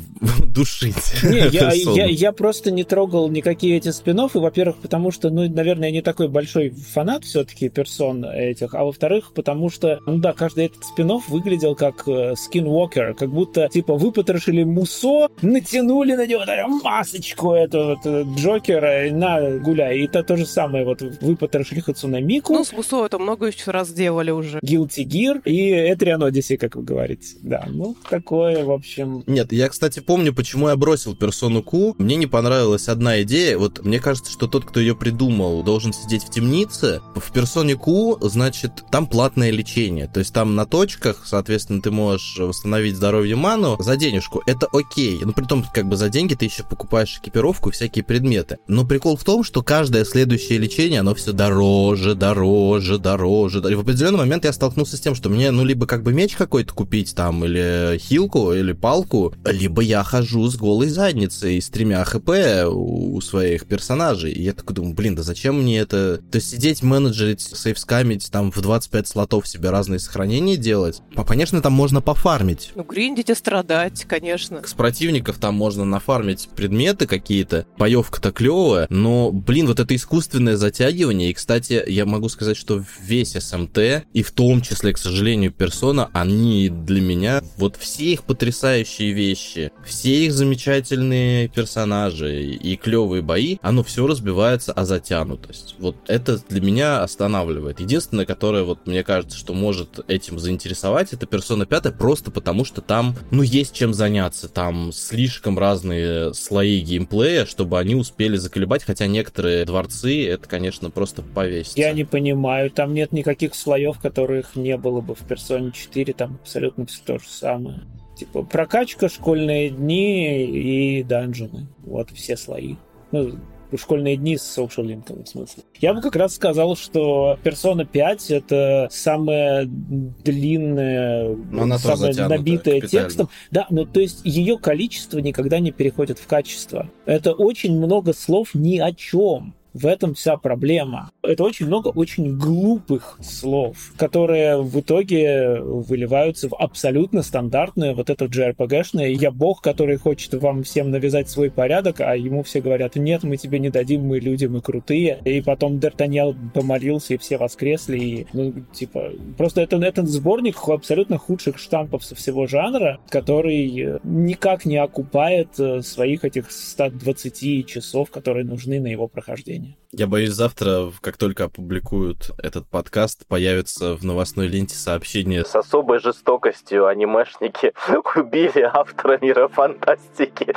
душить. [laughs] Не, я, [laughs] я, я просто не трогал никакие эти спин во-первых, потому что, ну, наверное, я не такой большой фанат все-таки персон этих, а во-вторых, потому что, ну да, каждый этот спин выглядел как э, Skinwalker, как будто, типа, выпотрошили Мусо, натянули на него да, масочку этого вот, э, Джокера, на, гуляй. И это то же самое, вот, выпотрошили Хацунамику. Ну, с Мусо это много еще раз делали уже. Guilty Gear и Этериан Одиссе, как вы говорите. Да, ну, такое, в общем... Нет, я, кстати, помню, помню, почему я бросил персону Q. Мне не понравилась одна идея. Вот мне кажется, что тот, кто ее придумал, должен сидеть в темнице. В персоне Q, значит, там платное лечение. То есть там на точках, соответственно, ты можешь восстановить здоровье ману за денежку. Это окей. Ну, при том, как бы за деньги ты еще покупаешь экипировку и всякие предметы. Но прикол в том, что каждое следующее лечение, оно все дороже, дороже, дороже. И в определенный момент я столкнулся с тем, что мне, ну, либо как бы меч какой-то купить там, или хилку, или палку, либо я хожу с голой задницей, с тремя хп у своих персонажей. И я такой думаю, блин, да зачем мне это? То есть сидеть, менеджерить, сейфскамить, там в 25 слотов себе разные сохранения делать? Конечно, там можно пофармить. Ну, гриндить и страдать, конечно. С противников там можно нафармить предметы какие-то, боевка-то клевая, но, блин, вот это искусственное затягивание, и, кстати, я могу сказать, что весь СМТ, и в том числе, к сожалению, персона, они для меня, вот все их потрясающие вещи, все их замечательные персонажи и клевые бои, оно все разбивается о затянутость. Вот это для меня останавливает. Единственное, которое вот мне кажется, что может этим заинтересовать, это персона 5, просто потому что там, ну, есть чем заняться. Там слишком разные слои геймплея, чтобы они успели заколебать, хотя некоторые дворцы, это, конечно, просто повесить. Я не понимаю, там нет никаких слоев, которых не было бы в персоне 4, там абсолютно все то же самое. Типа прокачка, школьные дни и данжены. Вот все слои. Ну, школьные дни с social линком, в смысле. Я бы как раз сказал, что Persona 5 — это самая длинная, она самая набитая текстом. Да, ну то есть ее количество никогда не переходит в качество. Это очень много слов ни о чем. В этом вся проблема. Это очень много очень глупых слов, которые в итоге выливаются в абсолютно стандартное вот это JRPG-шное «я бог, который хочет вам всем навязать свой порядок», а ему все говорят «нет, мы тебе не дадим, мы люди, мы крутые». И потом Д'Артаньян помолился, и все воскресли. И, ну, типа, просто это, это сборник абсолютно худших штампов со всего жанра, который никак не окупает э, своих этих 120 часов, которые нужны на его прохождение приложение. Я боюсь, завтра, как только опубликуют этот подкаст, появится в новостной ленте сообщение с особой жестокостью анимешники [laughs] убили автора мира фантастики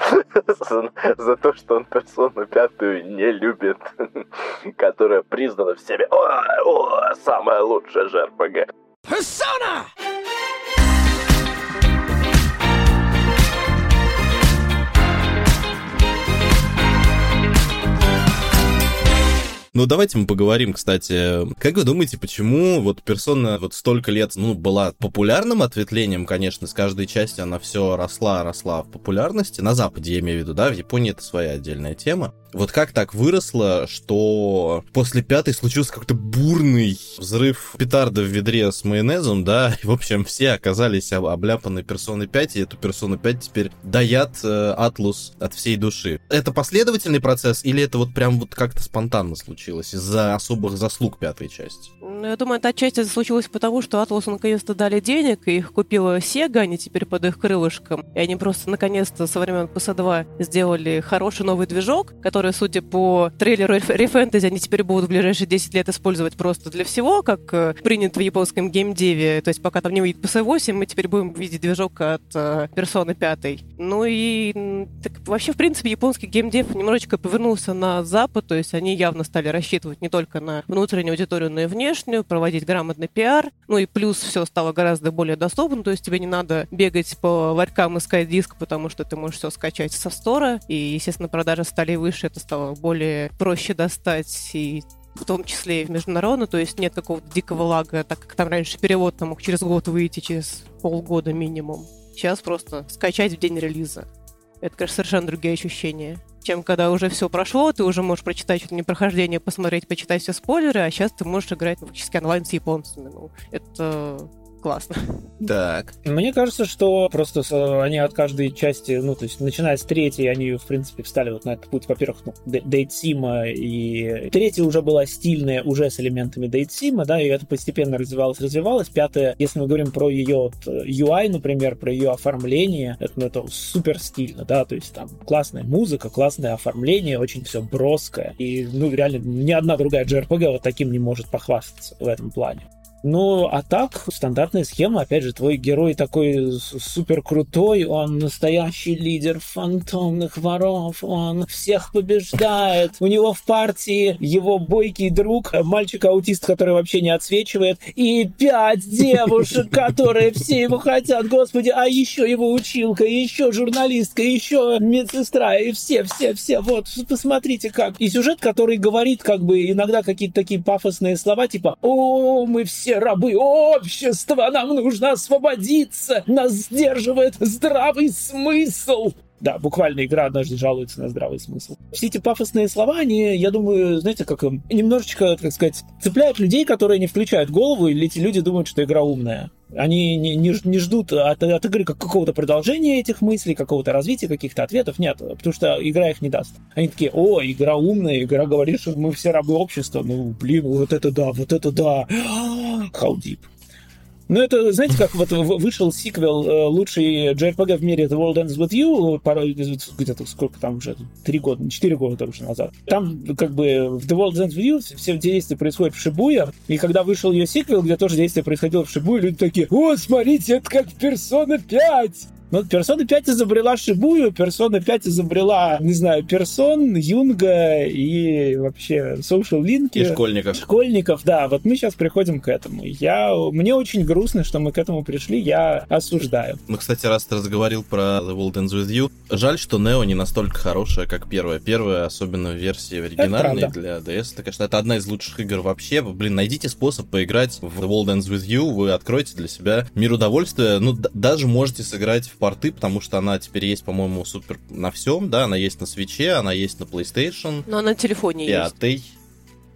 [laughs] за то, что он персону пятую не любит, [laughs] которая признана всеми самая лучшая ЖРПГ. Persona! Ну, давайте мы поговорим, кстати. Как вы думаете, почему вот персона вот столько лет, ну, была популярным ответвлением, конечно, с каждой части она все росла, росла в популярности. На Западе, я имею в виду, да, в Японии это своя отдельная тема. Вот как так выросло, что после пятой случился какой-то бурный взрыв петарда в ведре с майонезом, да, [laughs] и, в общем, все оказались обляпаны персоной 5, и эту персону 5 теперь даят э, от всей души. Это последовательный процесс, или это вот прям вот как-то спонтанно случилось из-за особых заслуг пятой части? Ну, я думаю, это отчасти случилось потому, что Атлусу наконец-то дали денег, и их купила Sega, они теперь под их крылышком. И они просто наконец-то со времен PS2 сделали хороший новый движок, который, судя по трейлеру ReFantasy, они теперь будут в ближайшие 10 лет использовать просто для всего, как э, принято в японском геймдеве. То есть пока там не выйдет PS8, мы теперь будем видеть движок от э, Persona 5. Ну и так, вообще, в принципе, японский геймдев немножечко повернулся на запад, то есть они явно стали рассчитывать не только на внутреннюю аудиторию, но и внешнюю проводить грамотный пиар. Ну и плюс все стало гораздо более доступно, то есть тебе не надо бегать по варькам искать диск, потому что ты можешь все скачать со стора. И, естественно, продажи стали выше, это стало более проще достать и в том числе и в международно, то есть нет какого-то дикого лага, так как там раньше перевод там мог через год выйти, через полгода минимум. Сейчас просто скачать в день релиза. Это, конечно, совершенно другие ощущения чем когда уже все прошло, ты уже можешь прочитать чуть ли не прохождение, посмотреть, почитать все спойлеры, а сейчас ты можешь играть фактически онлайн с японцами. Ну, это классно. Так. Мне кажется, что просто они от каждой части, ну, то есть, начиная с третьей, они, в принципе, встали вот на этот путь, во-первых, ну, Дейтсима, и третья уже была стильная, уже с элементами Дейтсима, да, и это постепенно развивалось, развивалось. Пятая, если мы говорим про ее UI, например, про ее оформление, это, ну, это супер стильно, да, то есть там классная музыка, классное оформление, очень все броское, и, ну, реально, ни одна другая JRPG вот таким не может похвастаться в этом плане. Ну, а так, стандартная схема, опять же, твой герой такой супер крутой, он настоящий лидер фантомных воров, он всех побеждает. У него в партии его бойкий друг, мальчик-аутист, который вообще не отсвечивает, и пять девушек, которые все его хотят, господи, а еще его училка, еще журналистка, еще медсестра, и все, все, все, вот, посмотрите как. И сюжет, который говорит как бы иногда какие-то такие пафосные слова, типа, о, мы все рабы общества, нам нужно освободиться, нас сдерживает здравый смысл. Да, буквально игра однажды жалуется на здравый смысл. Все эти пафосные слова, они, я думаю, знаете, как немножечко, так сказать, цепляют людей, которые не включают голову, или эти люди думают, что игра умная. Они не, не, не ждут от, от игры как какого-то продолжения этих мыслей, какого-то развития, каких-то ответов. Нет, потому что игра их не даст. Они такие, о, игра умная, игра говорит, что мы все рабы общества. Ну, блин, вот это да, вот это да. [gasps] How deep. Ну, это, знаете, как вот вышел сиквел э, лучший JRPG в мире The World Ends With You, пора, где-то сколько там уже, три года, четыре года уже назад. Там, как бы, в The World Ends With You все действия происходят в Шибуя, и когда вышел ее сиквел, где тоже действие происходило в Шибуе, люди такие, о, смотрите, это как Persona 5! Ну, Persona 5 изобрела Шибую, Persona 5 изобрела, не знаю, Персон, Юнга и вообще Social Link. И школьников. Школьников, да. Вот мы сейчас приходим к этому. Я, мне очень грустно, что мы к этому пришли, я осуждаю. Ну, кстати, раз ты разговаривал про The World Ends With You, жаль, что Нео не настолько хорошая, как первая. Первая, особенно в версии оригинальной для DS, это, конечно, это одна из лучших игр вообще. Блин, найдите способ поиграть в The World Ends With You, вы откроете для себя мир удовольствия. Ну, даже можете сыграть в порты, потому что она теперь есть, по-моему, супер на всем, да, она есть на свече, она есть на PlayStation. Но на телефоне есть.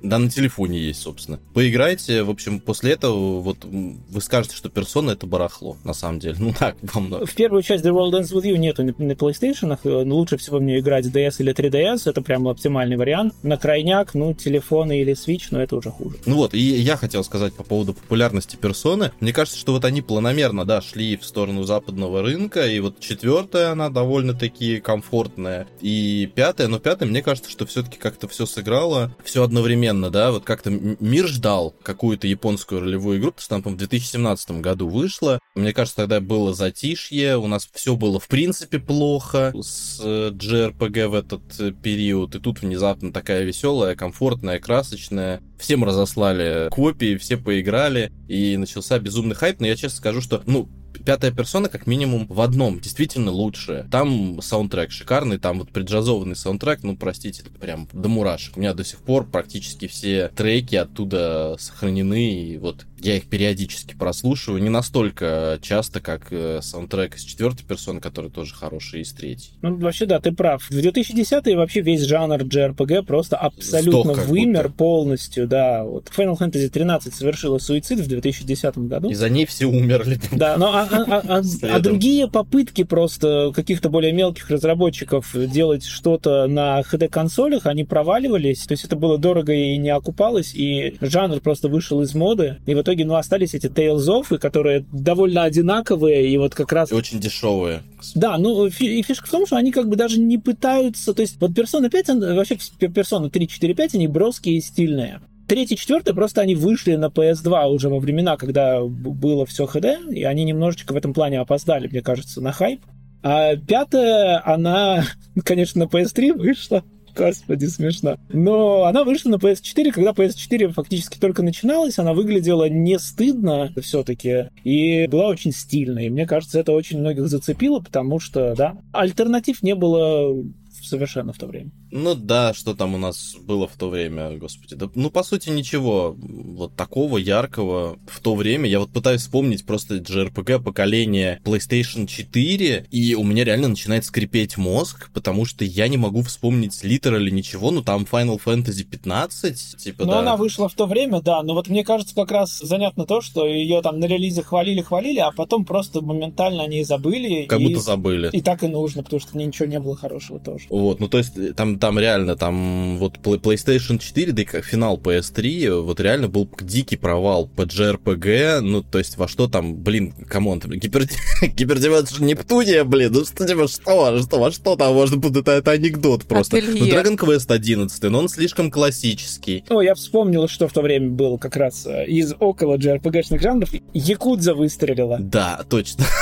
Да, на телефоне есть, собственно. Поиграйте, в общем, после этого вот вы скажете, что персона это барахло, на самом деле. Ну так, вам В первую часть The World Ends With You нету на PlayStation, э, но лучше всего мне играть DS или 3DS, это прям оптимальный вариант. На крайняк, ну, телефоны или Switch, но это уже хуже. Ну вот, и я хотел сказать по поводу популярности персоны. Мне кажется, что вот они планомерно, да, шли в сторону западного рынка, и вот четвертая, она довольно-таки комфортная, и пятая, но пятая, мне кажется, что все-таки как-то все сыграло, все одновременно одновременно, да, вот как-то мир ждал какую-то японскую ролевую игру, потому что там, в 2017 году вышла. Мне кажется, тогда было затишье, у нас все было в принципе плохо с JRPG э, в этот э, период, и тут внезапно такая веселая, комфортная, красочная. Всем разослали копии, все поиграли, и начался безумный хайп, но я честно скажу, что, ну, пятая персона как минимум в одном действительно лучшая. Там саундтрек шикарный, там вот преджазованный саундтрек, ну, простите, прям до мурашек. У меня до сих пор практически все треки оттуда сохранены, и вот я их периодически прослушиваю, не настолько часто, как э, саундтрек из четвертой персоны, который тоже хороший, и из третьей. Ну, вообще, да, ты прав. В 2010-е вообще весь жанр JRPG просто абсолютно Сдох вымер будто. полностью, да. Вот Final Fantasy 13 совершила суицид в 2010 году. И за ней все умерли. Да, но а, а, а, а, [laughs] а другие попытки просто каких-то более мелких разработчиков делать что-то на HD-консолях, они проваливались, то есть это было дорого и не окупалось, и жанр просто вышел из моды, и вот итоге, ну, остались эти Tales of, которые довольно одинаковые, и вот как раз... И очень дешевые. Да, ну, и фишка в том, что они как бы даже не пытаются... То есть, вот Persona 5, вообще Persona 3, 4, 5, они броские и стильные. Третий, четвертый, просто они вышли на PS2 уже во времена, когда было все HD, и они немножечко в этом плане опоздали, мне кажется, на хайп. А пятая, она, [laughs] конечно, на PS3 вышла. Господи, смешно. Но она вышла на PS4, когда PS4 фактически только начиналась, она выглядела не стыдно все-таки и была очень стильной. И мне кажется, это очень многих зацепило, потому что, да, альтернатив не было совершенно в то время. Ну да, что там у нас было в то время, господи. Да, ну, по сути, ничего вот такого яркого в то время. Я вот пытаюсь вспомнить просто JRPG поколения PlayStation 4, и у меня реально начинает скрипеть мозг, потому что я не могу вспомнить литерали ничего. Ну, там Final Fantasy 15, типа, Но да. она вышла в то время, да. Но вот мне кажется, как раз занятно то, что ее там на релизе хвалили-хвалили, а потом просто моментально они забыли. Как и... будто забыли. И так и нужно, потому что ничего не было хорошего тоже. Вот, ну то есть там, там реально, там вот PlayStation 4, да и как финал PS3, вот реально был дикий провал по JRPG, ну то есть во что там, блин, come on, Hyper... [laughs] Hyperdimension Neptunia, блин, ну что, типа, что, что, во что там можно будет, это, это анекдот просто. Atelier. Ну Dragon Quest 11, но он слишком классический. О, я вспомнил, что в то время был как раз э, из около JRPG-шных жанров, Якудза выстрелила. Да, точно. [laughs]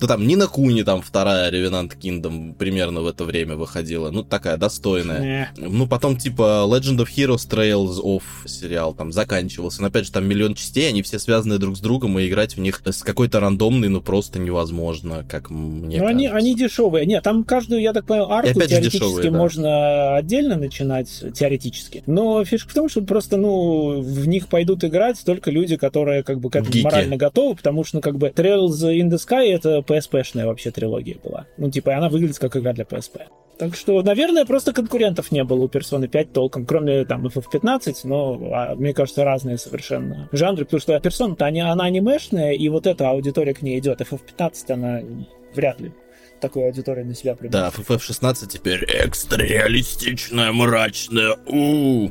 Ну там Нина Куни, там вторая Revenant Kingdom примерно в это время выходила выходила. Ну, такая достойная. Не. Ну, потом, типа, Legend of Heroes Trails of сериал там заканчивался. Но, опять же, там миллион частей, они все связаны друг с другом, и играть в них с какой-то рандомной, ну, просто невозможно, как мне Ну, они, кажется. они дешевые. Нет, там каждую, я так понимаю, арку теоретически дешевые, да. можно отдельно начинать, теоретически. Но фишка в том, что просто, ну, в них пойдут играть только люди, которые как бы к этому Гики. морально готовы, потому что, ну, как бы Trails in the Sky это PSP-шная вообще трилогия была. Ну, типа, она выглядит как игра для PSP. Так что, наверное, просто конкурентов не было у Persona 5 толком, кроме там FF15, но, а, мне кажется, разные совершенно жанры, потому что Persona-то они- она анимешная, и вот эта аудитория к ней идет. FF15 она вряд ли такую аудиторию на себя Да, примет. FF16 теперь экстра реалистичная, мрачная. у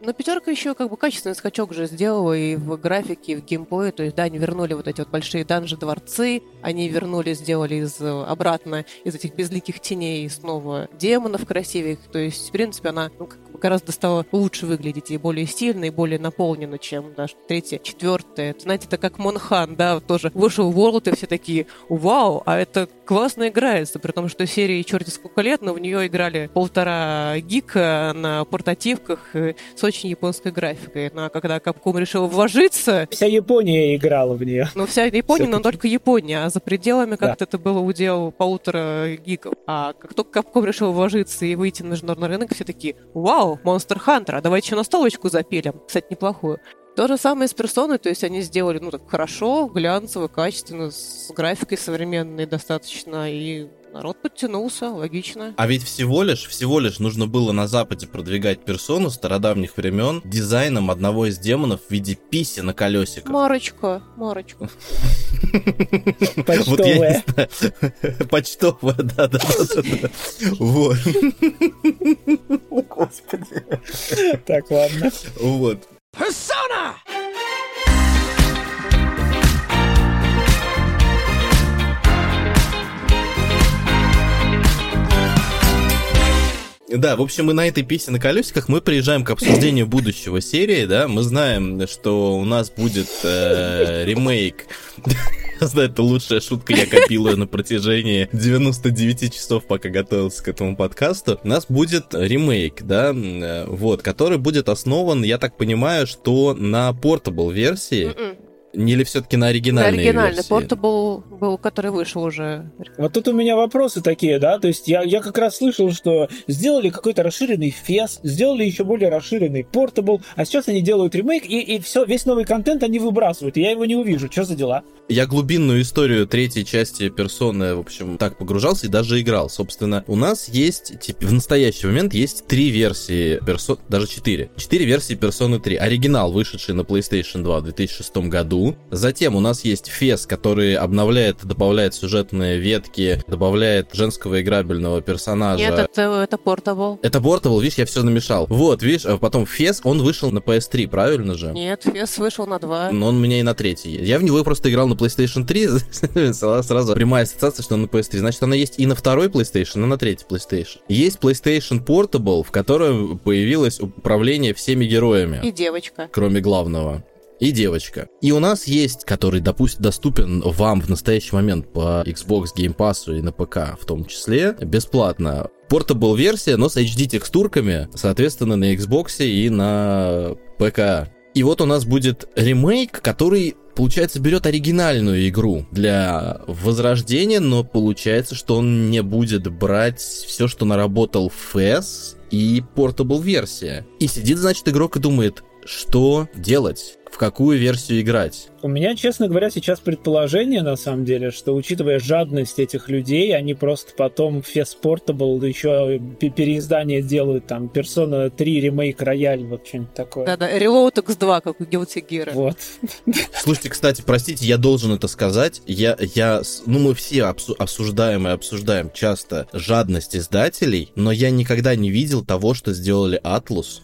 Но пятерка еще как бы качественный скачок же сделала и в графике, и в геймплее. То есть, да, они вернули вот эти вот большие данжи, дворцы, они вернули, сделали из обратно из этих безликих теней снова демонов красивых. То есть, в принципе, она ну, как бы гораздо стала лучше выглядеть и более стильно, и более наполнена, чем даже третья, четвертая. Знаете, это как Монхан, да, тоже вышел World, и все такие, вау, а это классно играется, при том, что серии черти сколько лет, но в нее играли полтора гика на портативках с очень японской графикой. Но когда Capcom решил вложиться, Вся Япония играла в нее. ну, вся Япония, но только Япония, а за пределами Да. как-то это было удел полутора гиков. А как только Capcom решил вложиться и выйти на международный рынок, все такие, вау, Monster Hunter, а давайте еще настолочку запилим. Кстати, неплохую. То же самое с персоной, то есть они сделали, ну, так хорошо, глянцево, качественно, с графикой современной достаточно, и народ подтянулся, логично. А ведь всего лишь, всего лишь нужно было на Западе продвигать персону стародавних времен дизайном одного из демонов в виде писи на колесиках. Марочка, Марочка. Почтовая. Почтовая, да-да-да. Вот. Господи. Так, ладно. Вот. Persona! Да, в общем, мы на этой писе на колесиках мы приезжаем к обсуждению будущего серии, да, мы знаем, что у нас будет э, ремейк. [laughs] Знаю, это лучшая шутка, я копил ее на протяжении 99 часов, пока готовился к этому подкасту. У нас будет ремейк, да, э, вот, который будет основан, я так понимаю, что на портабл версии, М-м. Или все-таки на оригинальной Оригинальный версии? Portable был, который вышел уже. Вот тут у меня вопросы такие, да, то есть я, я как раз слышал, что сделали какой-то расширенный фес, сделали еще более расширенный Portable, а сейчас они делают ремейк, и, и все, весь новый контент они выбрасывают, и я его не увижу. Что за дела? Я глубинную историю третьей части персоны, в общем, так погружался и даже играл. Собственно, у нас есть, тип- в настоящий момент есть три версии персон, даже четыре. Четыре версии персоны 3. Оригинал, вышедший на PlayStation 2 в 2006 году. Затем у нас есть FES, который обновляет, добавляет сюжетные ветки, добавляет женского играбельного персонажа. Нет, это, это Portable. Это Portable, видишь, я все намешал. Вот, видишь, а потом FES, он вышел на PS3, правильно же? Нет, Фес вышел на 2. Но он у меня и на третий. есть. Я в него просто играл на PlayStation 3, [laughs] сразу сразу прямая ассоциация, что он на PS3. Значит, она есть и на второй PlayStation, и на третий PlayStation. Есть PlayStation Portable, в котором появилось управление всеми героями, И девочка. кроме главного. И девочка. И у нас есть, который, допустим, доступен вам в настоящий момент по Xbox Game Pass и на ПК в том числе, бесплатно. Portable версия, но с HD текстурками, соответственно, на Xbox и на ПК. И вот у нас будет ремейк, который, получается, берет оригинальную игру для возрождения, но получается, что он не будет брать все, что наработал FES и Portable версия. И сидит, значит, игрок и думает, что делать? В какую версию играть? У меня, честно говоря, сейчас предположение, на самом деле, что, учитывая жадность этих людей, они просто потом Fest Portable еще пе- переиздание делают, там, Persona 3, ремейк, рояль, вот что-нибудь такое. Да-да, Reload X2, как у Guilty Gear. Вот. Слушайте, кстати, простите, я должен это сказать. Я, я, ну, мы все обсу- обсуждаем и обсуждаем часто жадность издателей, но я никогда не видел того, что сделали Atlus,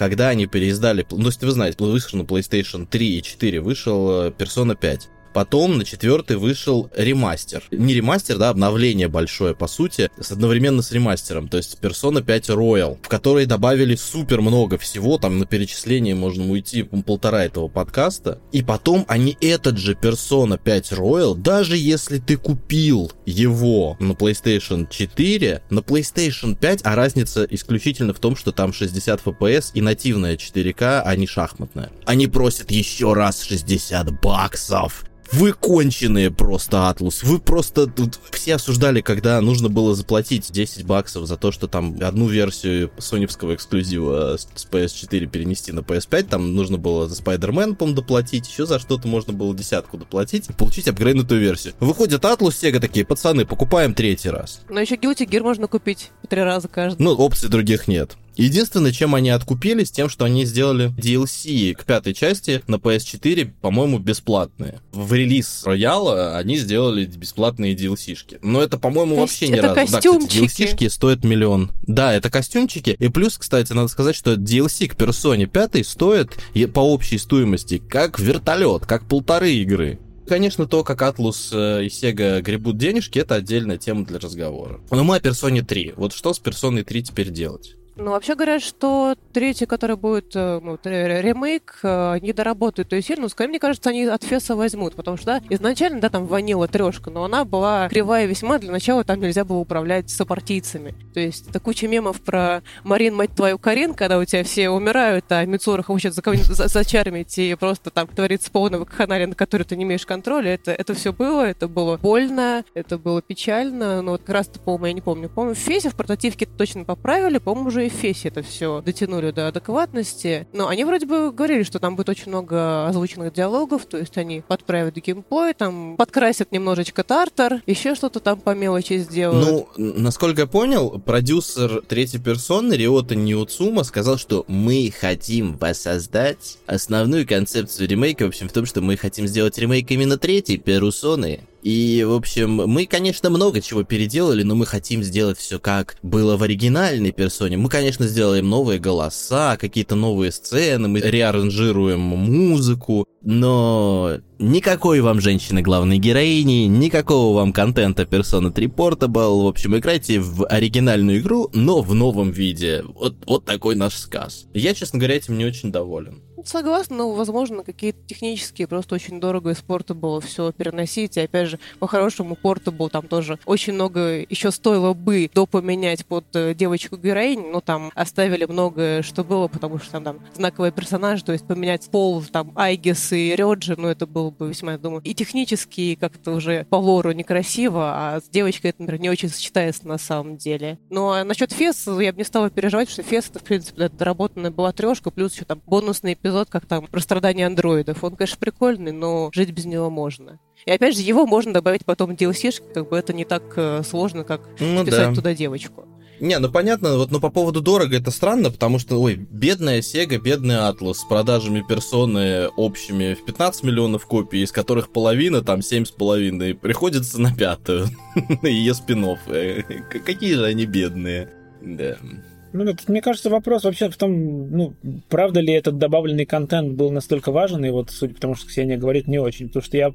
когда они переиздали... Ну, если вы знаете, вышел на PlayStation 3 и 4, вышел э, Persona 5. Потом на четвертый вышел ремастер. Не ремастер, да, обновление большое, по сути, с одновременно с ремастером. То есть Persona 5 Royal, в которой добавили супер много всего. Там на перечисление можно уйти полтора этого подкаста. И потом они этот же Persona 5 Royal, даже если ты купил его на PlayStation 4, на PlayStation 5, а разница исключительно в том, что там 60 FPS и нативная 4К, а не шахматная. Они просят еще раз 60 баксов. Вы конченые просто, Атлус. Вы просто тут все осуждали, когда нужно было заплатить 10 баксов за то, что там одну версию соневского эксклюзива с PS4 перенести на PS5. Там нужно было за Spider-Man, по доплатить. Еще за что-то можно было десятку доплатить и получить апгрейднутую версию. Выходит Атлус, Сега такие, пацаны, покупаем третий раз. Но еще Guilty Gear можно купить по три раза каждый. Ну, опций других нет. Единственное, чем они откупились, тем, что они сделали DLC к пятой части на PS4, по-моему, бесплатные. В релиз Рояла они сделали бесплатные DLC-шки. Но это, по-моему, То вообще разу. Да, костюмчики. кстати, DLC-шки стоят миллион. Да, это костюмчики. И плюс, кстати, надо сказать, что DLC к персоне 5 стоит по общей стоимости как вертолет, как полторы игры. Конечно, то, как Atlus э, и Sega гребут денежки, это отдельная тема для разговора. Но мы о персоне 3. Вот что с персоной 3 теперь делать? Ну, вообще говорят, что третий, который будет э, ну, ре- ремейк, э, не доработают ее сильно. Но, скорее, мне кажется, они от Феса возьмут. Потому что, да, изначально, да, там ванила трешка, но она была кривая весьма. Для начала там нельзя было управлять сопартийцами. То есть, это куча мемов про Марин, мать твою, Карин, когда у тебя все умирают, а Мицура хочет за за- зачармить и просто там творится полного каханаля, на который ты не имеешь контроля. Это, это все было, это было больно, это было печально. Но вот как раз-то, по-моему, я не помню. По-моему, в Фесе в прототивке точно поправили, по-моему, уже Фесе это все дотянули до адекватности. Но они вроде бы говорили, что там будет очень много озвученных диалогов, то есть они подправят геймплей, там подкрасят немножечко тартар, еще что-то там по мелочи сделают. Ну, насколько я понял, продюсер третьей персоны Риота Ниуцума сказал, что мы хотим воссоздать основную концепцию ремейка, в общем, в том, что мы хотим сделать ремейк именно третьей персоны. И, в общем, мы, конечно, много чего переделали, но мы хотим сделать все как было в оригинальной персоне. Мы, конечно, сделаем новые голоса, какие-то новые сцены, мы реаранжируем музыку, но никакой вам женщины главной героини, никакого вам контента Persona 3 Portable. В общем, играйте в оригинальную игру, но в новом виде. Вот, вот такой наш сказ. Я, честно говоря, этим не очень доволен. Согласна, но, возможно, какие-то технические, просто очень дорого из Portable все переносить. И, опять же, по-хорошему, Portable там тоже очень много еще стоило бы допоменять под э, девочку-героинь, но там оставили многое, что было, потому что там, там знаковый персонаж, то есть поменять пол, там, Айгис и Рёджи, ну, это было бы весьма, я думаю, и технически, и как-то уже по лору некрасиво, а с девочкой это, например, не очень сочетается на самом деле. Ну, а насчет Фес я бы не стала переживать, что Фес это, в принципе, доработанная была трешка, плюс еще там бонусный эпизод, как там про страдания андроидов. Он, конечно, прикольный, но жить без него можно. И опять же, его можно добавить потом в DLC, как бы это не так э, сложно, как Ну вписать да. туда девочку. Не, ну понятно, вот, но по поводу дорого это странно, потому что, ой, бедная Sega, бедный Atlus с продажами персоны общими в 15 миллионов копий, из которых половина, там, 7,5, приходится на пятую, [laughs] ее спин Какие же они бедные. Да. Ну, это, мне кажется, вопрос вообще в том, ну, правда ли этот добавленный контент был настолько важен, и вот, судя по тому, что Ксения говорит, не очень, потому что я,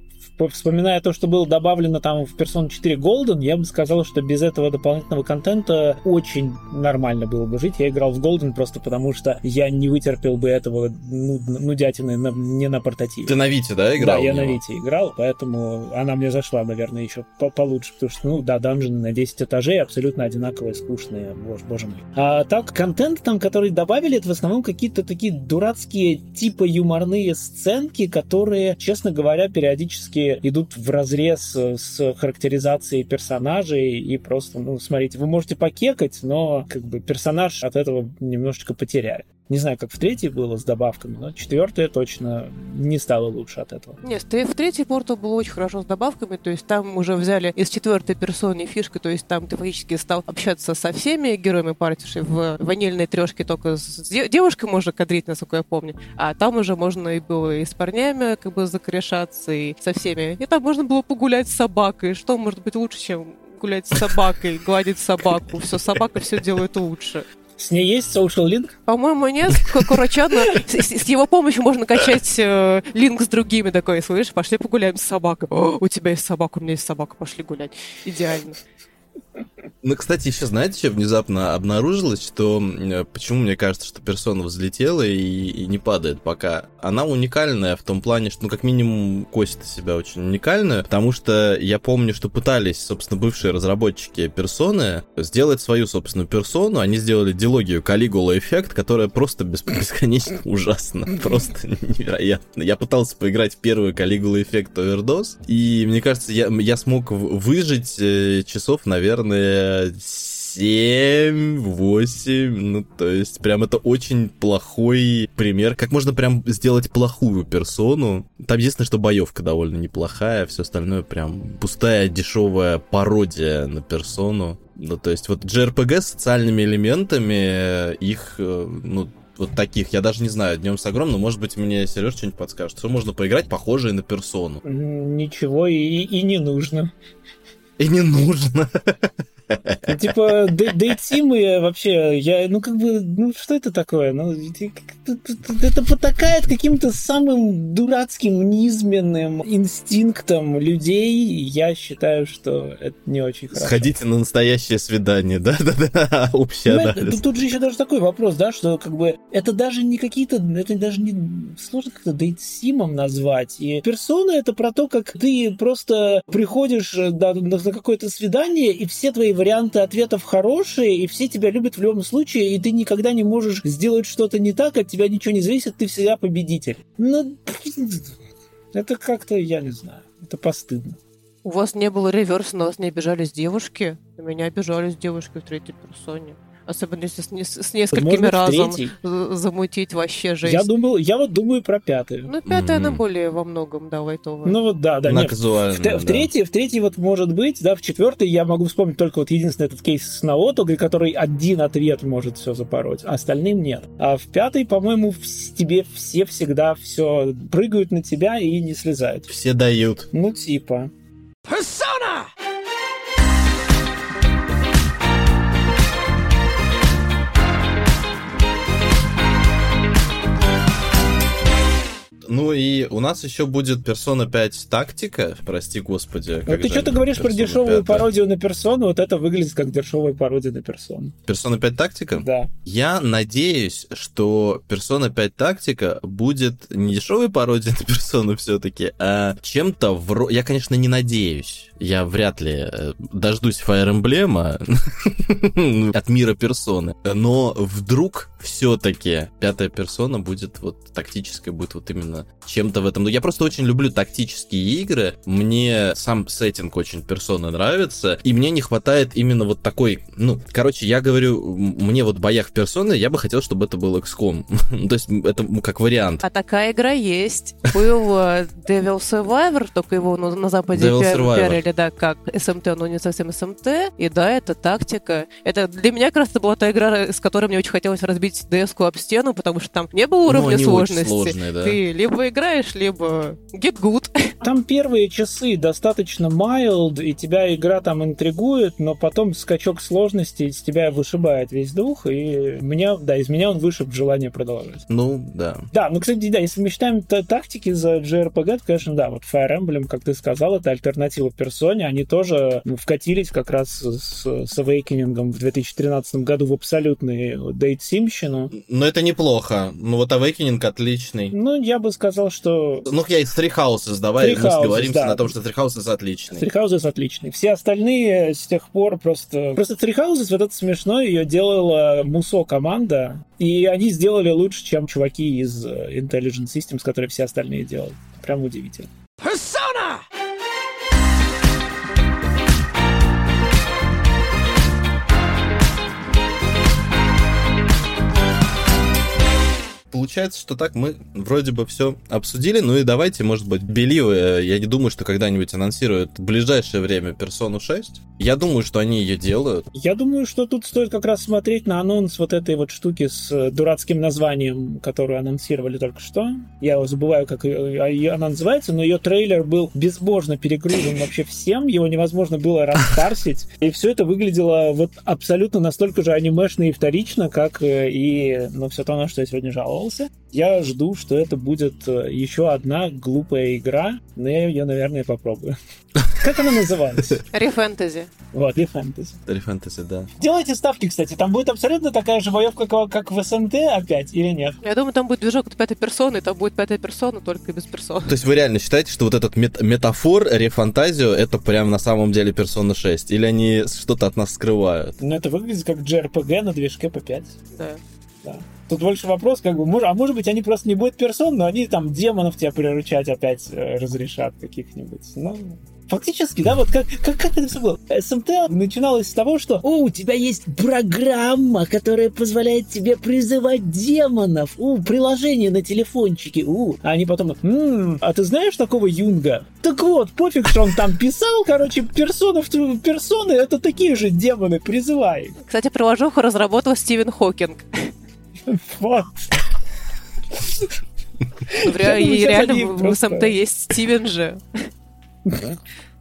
вспоминая то, что было добавлено там в Persona 4 Golden, я бы сказал, что без этого дополнительного контента очень нормально было бы жить. Я играл в Golden просто потому, что я не вытерпел бы этого ну, нудятины на- не на портативе. Ты на Вите, да, играл? Да, я на? Вите играл, поэтому она мне зашла, наверное, еще по- получше, потому что, ну, да, данжены на 10 этажей абсолютно одинаковые, скучные, боже, боже мой. А так, контент там, который добавили, это в основном какие-то такие дурацкие типа юморные сценки, которые, честно говоря, периодически идут в разрез э, с характеризацией персонажей и просто, ну, смотрите, вы можете покекать, но как бы персонаж от этого немножечко потеряет. Не знаю, как в третьей было с добавками, но четвертая точно не стала лучше от этого. Нет, в тре- в третьей порту было очень хорошо с добавками, то есть там уже взяли из четвертой персоны фишки, то есть там ты фактически стал общаться со всеми героями партиши. В ванильной трешке только с де- девушкой можно кадрить, насколько я помню, а там уже можно и было и с парнями как бы закрешаться, и со всеми. И там можно было погулять с собакой. Что может быть лучше, чем гулять с собакой, гладить собаку? Все, собака все делает лучше. С ней есть social link? По-моему, нет. Курачана. С, его помощью можно качать э, линк с другими такой. Слышишь, пошли погуляем с собакой. У тебя есть собака, у меня есть собака, пошли гулять. Идеально. Ну, кстати, еще знаете, что внезапно обнаружилось, что почему мне кажется, что персона взлетела и, и не падает пока. Она уникальная в том плане, что, ну, как минимум, косит себя очень уникальную, потому что я помню, что пытались, собственно, бывшие разработчики персоны сделать свою собственную персону. Они сделали дилогию Калигула эффект, которая просто [laughs] бесконечно ужасна. [laughs] Просто невероятно. Я пытался поиграть в первую Калигула эффект Overdose, и мне кажется, я, я смог выжить э, часов, наверное, 7, 8, ну, то есть, прям это очень плохой пример, как можно прям сделать плохую персону. Там единственное, что боевка довольно неплохая, все остальное прям пустая, дешевая пародия на персону. Ну, то есть, вот JRPG с социальными элементами, их, э, ну, вот таких, я даже не знаю, днем с огромным, может быть, мне Сереж что-нибудь подскажет, что можно поиграть похожее на персону. Ничего и, и не нужно. И не нужно. [laughs] Ну, типа, дейтимы вообще, я, ну, как бы, ну, что это такое? Ну, это потакает каким-то самым дурацким, низменным инстинктом людей. Я считаю, что это не очень хорошо. Сходите на настоящее свидание, да-да-да, [laughs] общий ну, анализ. Тут же еще даже такой вопрос, да, что, как бы, это даже не какие-то, это даже не сложно как-то дейтсимом назвать. И персона это про то, как ты просто приходишь на, на какое-то свидание, и все твои варианты ответов хорошие, и все тебя любят в любом случае, и ты никогда не можешь сделать что-то не так, от тебя ничего не зависит, ты всегда победитель. Ну, это как-то, я не знаю, это постыдно. У вас не было реверса, на вас не обижались девушки? На меня обижались девушки в третьей персоне. Особенно если с, не, с несколькими разом замутить вообще жесть. Я думал, я вот думаю про пятую. Ну, пятая, mm-hmm. она более во многом, да, лайтовая. Ну, вот да, да. Нет, казуально, в, да. в, третьей, в третьей вот может быть, да, в четвертой я могу вспомнить только вот единственный этот кейс с Наото, который один ответ может все запороть, а остальным нет. А в пятой, по-моему, тебе все всегда все прыгают на тебя и не слезают. Все дают. Ну, типа. Persona! Ну и у нас еще будет Persona 5 тактика, прости господи. Ну ты что-то говоришь про дешевую 5, пародию на персону, вот это выглядит как дешевая пародия на персону. Persona 5 тактика? Да. Я надеюсь, что Persona 5 тактика будет не дешевой пародией на персону все-таки, а чем-то в... Я, конечно, не надеюсь. Я вряд ли э, дождусь Fire Emblem [laughs] от мира персоны. Но вдруг все-таки пятая персона будет вот тактическая, будет вот именно чем-то в этом. Но я просто очень люблю тактические игры. Мне сам сеттинг очень персона нравится. И мне не хватает именно вот такой... Ну, короче, я говорю, мне вот в боях персоны, я бы хотел, чтобы это был XCOM. [laughs] То есть это как вариант. А такая игра есть. Был э, Devil Survivor, только его ну, на Западе пиарили, да, как SMT, но не совсем SMT. И да, это тактика. Это для меня как раз это была та игра, с которой мне очень хотелось разбить деску об стену, потому что там не было уровня сложности. Сложные, да. Ты либо играешь, либо get good. [laughs] Там первые часы достаточно mild, и тебя игра там интригует, но потом скачок сложности из тебя вышибает весь дух, и меня, да, из меня он вышиб желание продолжать. Ну, да. Да, ну, кстати, да, если мы считаем тактики за JRPG, то, конечно, да, вот Fire Emblem, как ты сказал, это альтернатива персоне, они тоже вкатились как раз с, с Awakening в 2013 году в абсолютный дейт-симщину. Но это неплохо. Ну, вот Awakening отличный. Ну, я бы сказал, что... Ну, я из Three Houses, давай Three мы houses, сговоримся да. на том, что Three Houses отличный. Three Houses отличный. Все остальные с тех пор просто... Просто Three Houses, вот это смешно, ее делала Мусо команда, и они сделали лучше, чем чуваки из э, Intelligent Systems, которые все остальные делали. Прям удивительно. Persona! Получается, что так мы вроде бы все обсудили. Ну и давайте, может быть, Беливы, я не думаю, что когда-нибудь анонсируют в ближайшее время Персону 6. Я думаю, что они ее делают. Я думаю, что тут стоит как раз смотреть на анонс вот этой вот штуки с э, дурацким названием, которую анонсировали только что. Я забываю, как ее, она называется, но ее трейлер был безбожно перегружен вообще всем, его невозможно было распарсить, и все это выглядело вот абсолютно настолько же анимешно и вторично, как э, и ну, все то, на что я сегодня жаловался. Я жду, что это будет э, еще одна глупая игра, но я ее, наверное, попробую. [laughs] Как она называлась? Рефэнтези. Вот, Рефэнтези. Рефэнтези, да. Делайте ставки, кстати. Там будет абсолютно такая же боевка, как в СНТ опять, или нет? Я думаю, там будет движок от пятой персоны, там будет пятая персона, только без персон. То есть вы реально считаете, что вот этот мет- метафор, рефантазио, это прям на самом деле персона 6? Или они что-то от нас скрывают? Ну, это выглядит как JRPG на движке по 5. Да. Да. Тут больше вопрос, как бы, а может быть, они просто не будут персон, но они там демонов тебя приручать опять э, разрешат каких-нибудь. Ну, Фактически, да, вот как, как, как это все было? СМТ начиналось с того, что «О, у тебя есть программа, которая позволяет тебе призывать демонов, у, приложение на телефончике, у». А они потом «Ммм, а ты знаешь такого Юнга?» Так вот, пофиг, что он там писал, короче, персонов, персоны — это такие же демоны, призывай. Кстати, приложуху разработал Стивен Хокинг. Вот. Реально в СМТ есть Стивен же.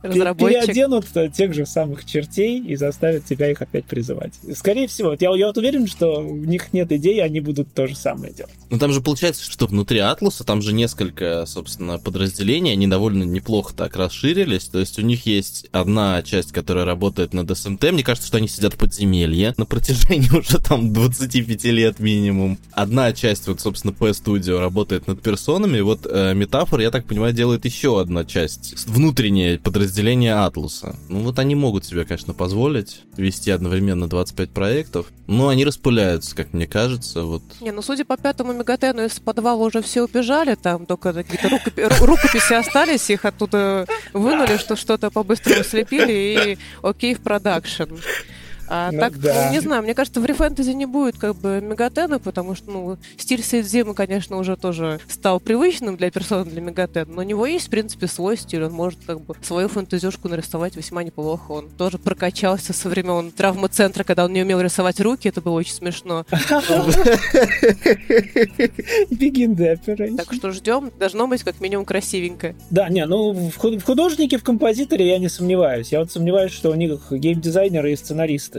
Разработчик. Переоденут тех же самых чертей и заставят тебя их опять призывать. Скорее всего, я, я вот уверен, что у них нет идей, они будут то же самое делать. Ну там же получается, что внутри Атлуса там же несколько, собственно, подразделений, они довольно неплохо так расширились, то есть у них есть одна часть, которая работает над СМТ, мне кажется, что они сидят в подземелье на протяжении [laughs] уже там 25 лет минимум. Одна часть, вот, собственно, P-Studio работает над персонами, вот э, Метафор, я так понимаю, делает еще одна часть, внутреннее подразделение Атлуса. Ну вот они могут себе, конечно, позволить вести одновременно 25 проектов, но они распыляются, как мне кажется. Вот. Не, ну судя по пятому мегатену, из подвала уже все убежали, там только какие-то рукопи- рукописи остались, их оттуда вынули, что что-то по-быстрому слепили и окей в продакшн. А ну, так, да. ну, не знаю, мне кажется, в рефэнтези не будет как бы Мегатена, потому что, ну, стиль Сейдзимы, конечно, уже тоже стал привычным для персоны для Мегатена, но у него есть, в принципе, свой стиль, он может как бы свою фэнтезюшку нарисовать весьма неплохо. Он тоже прокачался со времен травмоцентра, когда он не умел рисовать руки, это было очень смешно. [laughs] Begin the Так что ждем, должно быть как минимум красивенько. Да, не, ну в художнике, в композиторе я не сомневаюсь. Я вот сомневаюсь, что у них геймдизайнеры и сценаристы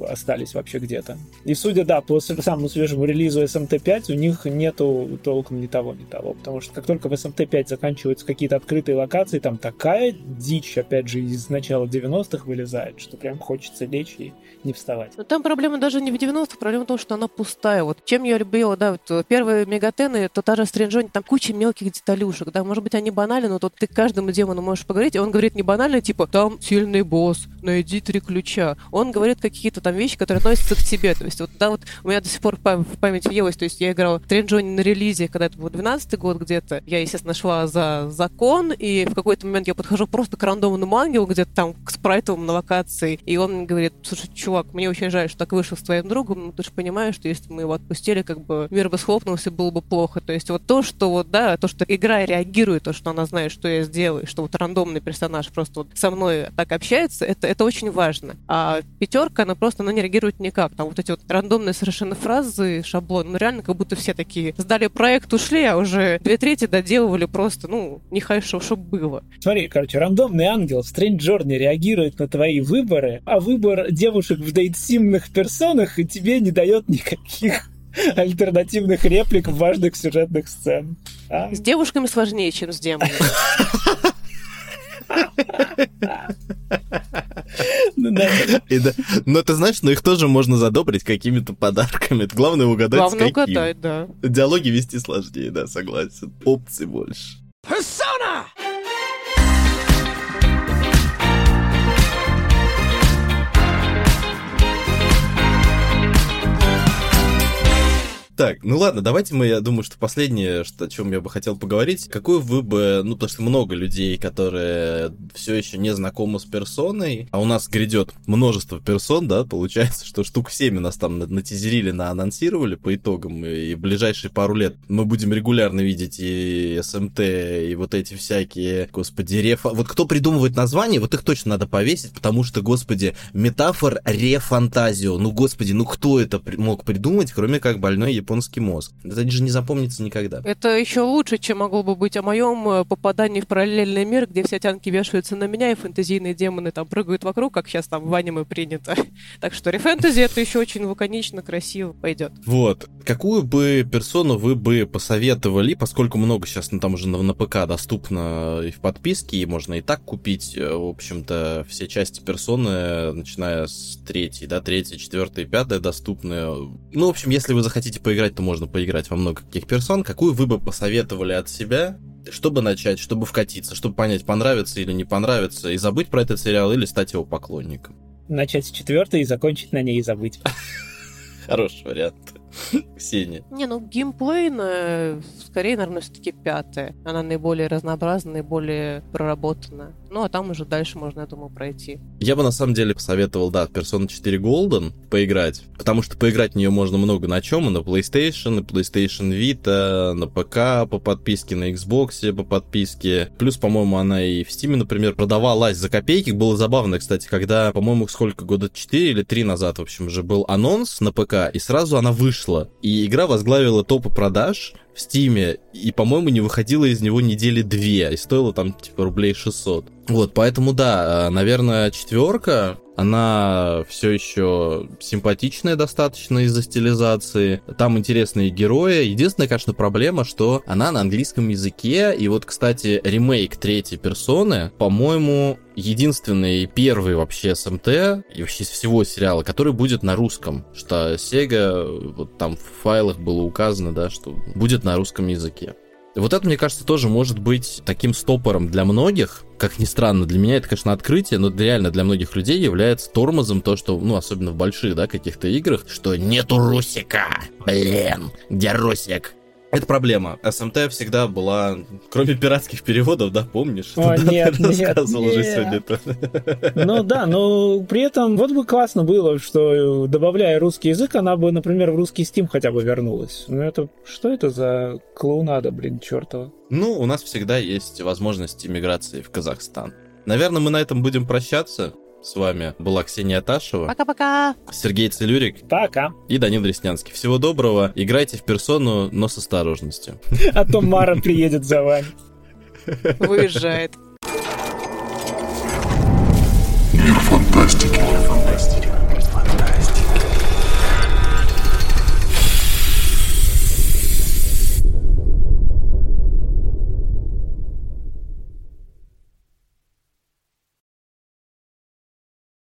остались вообще где-то. И судя, да, по самому свежему релизу SMT5 у них нету толком ни того, ни того, потому что как только в SMT5 заканчиваются какие-то открытые локации, там такая дичь, опять же, из начала 90-х вылезает, что прям хочется лечь и не вставать. Но там проблема даже не в 90-х, проблема в том, что она пустая. Вот чем я любила, да, вот первые мегатены, то та же Стринджони, там куча мелких деталюшек, да, может быть, они банальны, но тут ты к каждому демону можешь поговорить, и он говорит не банально, типа, там сильный босс, найди три ключа. Он говорит какие-то там вещи, которые относятся к тебе. То есть вот, да, вот у меня до сих пор в память въелось, то есть я играла в Стринджони на релизе, когда это был 12 год где-то. Я, естественно, шла за закон, и в какой-то момент я подхожу просто к рандомному ангелу, где-то там к спрайтовым на локации, и он говорит, слушай, чувак, мне очень жаль, что так вышло с твоим другом, но ты же понимаешь, что если мы его отпустили, как бы мир бы схлопнулся, было бы плохо. То есть вот то, что вот, да, то, что игра реагирует, то, что она знает, что я сделаю, что вот рандомный персонаж просто вот со мной так общается, это, это очень важно. А пятерка, она просто, она не реагирует никак. Там вот эти вот рандомные совершенно фразы, шаблон, ну реально как будто все такие сдали проект, ушли, а уже две трети доделывали просто, ну, нехорошо, чтобы было. Смотри, короче, рандомный ангел в Strange Journey реагирует на твои выборы, а выбор девушек в интимных персонах и тебе не дает никаких [laughs] альтернативных реплик в важных сюжетных сцен. А? С девушками сложнее, чем с демонами. [laughs] [laughs] [laughs] Но ты знаешь, но их тоже можно задобрить какими-то подарками. Главное угадать, Главное угадать, да. Диалоги вести сложнее, да, согласен. Опций больше. Persona! Так, ну ладно, давайте мы, я думаю, что последнее, что, о чем я бы хотел поговорить, какую вы бы, ну, потому что много людей, которые все еще не знакомы с персоной, а у нас грядет множество персон, да, получается, что штук 7 у нас там натизерили, наанонсировали по итогам, и в ближайшие пару лет мы будем регулярно видеть и СМТ, и вот эти всякие, господи, рефа... Вот кто придумывает названия, вот их точно надо повесить, потому что, господи, метафор рефантазио, ну, господи, ну кто это мог придумать, кроме как больной японский мозг. Это же не запомнится никогда. Это еще лучше, чем могло бы быть о моем э, попадании в параллельный мир, где все тянки вешаются на меня, и фэнтезийные демоны там прыгают вокруг, как сейчас там в аниме принято. [laughs] Так что рефэнтези это еще очень лаконично, красиво пойдет. Вот. Какую бы персону вы бы посоветовали, поскольку много сейчас ну, там уже на, на ПК доступно и в подписке, и можно и так купить, э, в общем-то, все части персоны, начиная с третьей, да, третьей, четвертой, пятой доступны. Ну, в общем, если вы захотите поиграть поиграть, то можно поиграть во много каких персон. Какую вы бы посоветовали от себя, чтобы начать, чтобы вкатиться, чтобы понять, понравится или не понравится, и забыть про этот сериал или стать его поклонником? Начать с четвертой и закончить на ней и забыть. [laughs] Хороший вариант. Ксения. Не, ну геймплейная, скорее, наверное, все-таки пятая. Она наиболее разнообразная, наиболее проработанная. Ну, а там уже дальше можно, я думаю, пройти. Я бы, на самом деле, посоветовал, да, Persona 4 Golden поиграть, потому что поиграть в нее можно много на чем, и на PlayStation, на PlayStation Vita, на ПК по подписке, на Xbox по подписке. Плюс, по-моему, она и в Steam, например, продавалась за копейки. Было забавно, кстати, когда, по-моему, сколько, года 4 или 3 назад, в общем, уже был анонс на ПК, и сразу она вышла. И игра возглавила топы продаж, в Стиме, и, по-моему, не выходила из него недели две, и стоила там, типа, рублей 600. Вот, поэтому, да, э, наверное, четверка, она все еще симпатичная достаточно из-за стилизации. Там интересные герои. Единственная, конечно, проблема, что она на английском языке. И вот, кстати, ремейк третьей персоны, по-моему, единственный первый вообще СМТ и вообще из всего сериала, который будет на русском. Что Sega, вот там в файлах было указано, да, что будет на русском языке. Вот это, мне кажется, тоже может быть таким стопором для многих. Как ни странно, для меня это, конечно, открытие, но реально для многих людей является тормозом то, что, ну, особенно в больших, да, каких-то играх, что нету Русика. Блин, где Русик? Это проблема. СМТ всегда была, кроме пиратских переводов, да, помнишь? О, да, нет, нет, рассказывал нет. уже сегодня. Ну да, но при этом вот бы классно было, что добавляя русский язык, она бы, например, в русский Steam хотя бы вернулась. Ну это, что это за клоунада, блин, чертова? Ну, у нас всегда есть возможность иммиграции в Казахстан. Наверное, мы на этом будем прощаться. С вами была Ксения Ташева. Пока-пока. Сергей Целюрик. Пока. И Данил Реснянский. Всего доброго. Играйте в персону, но с осторожностью. [laughs] А то Мара приедет за вами. Выезжает.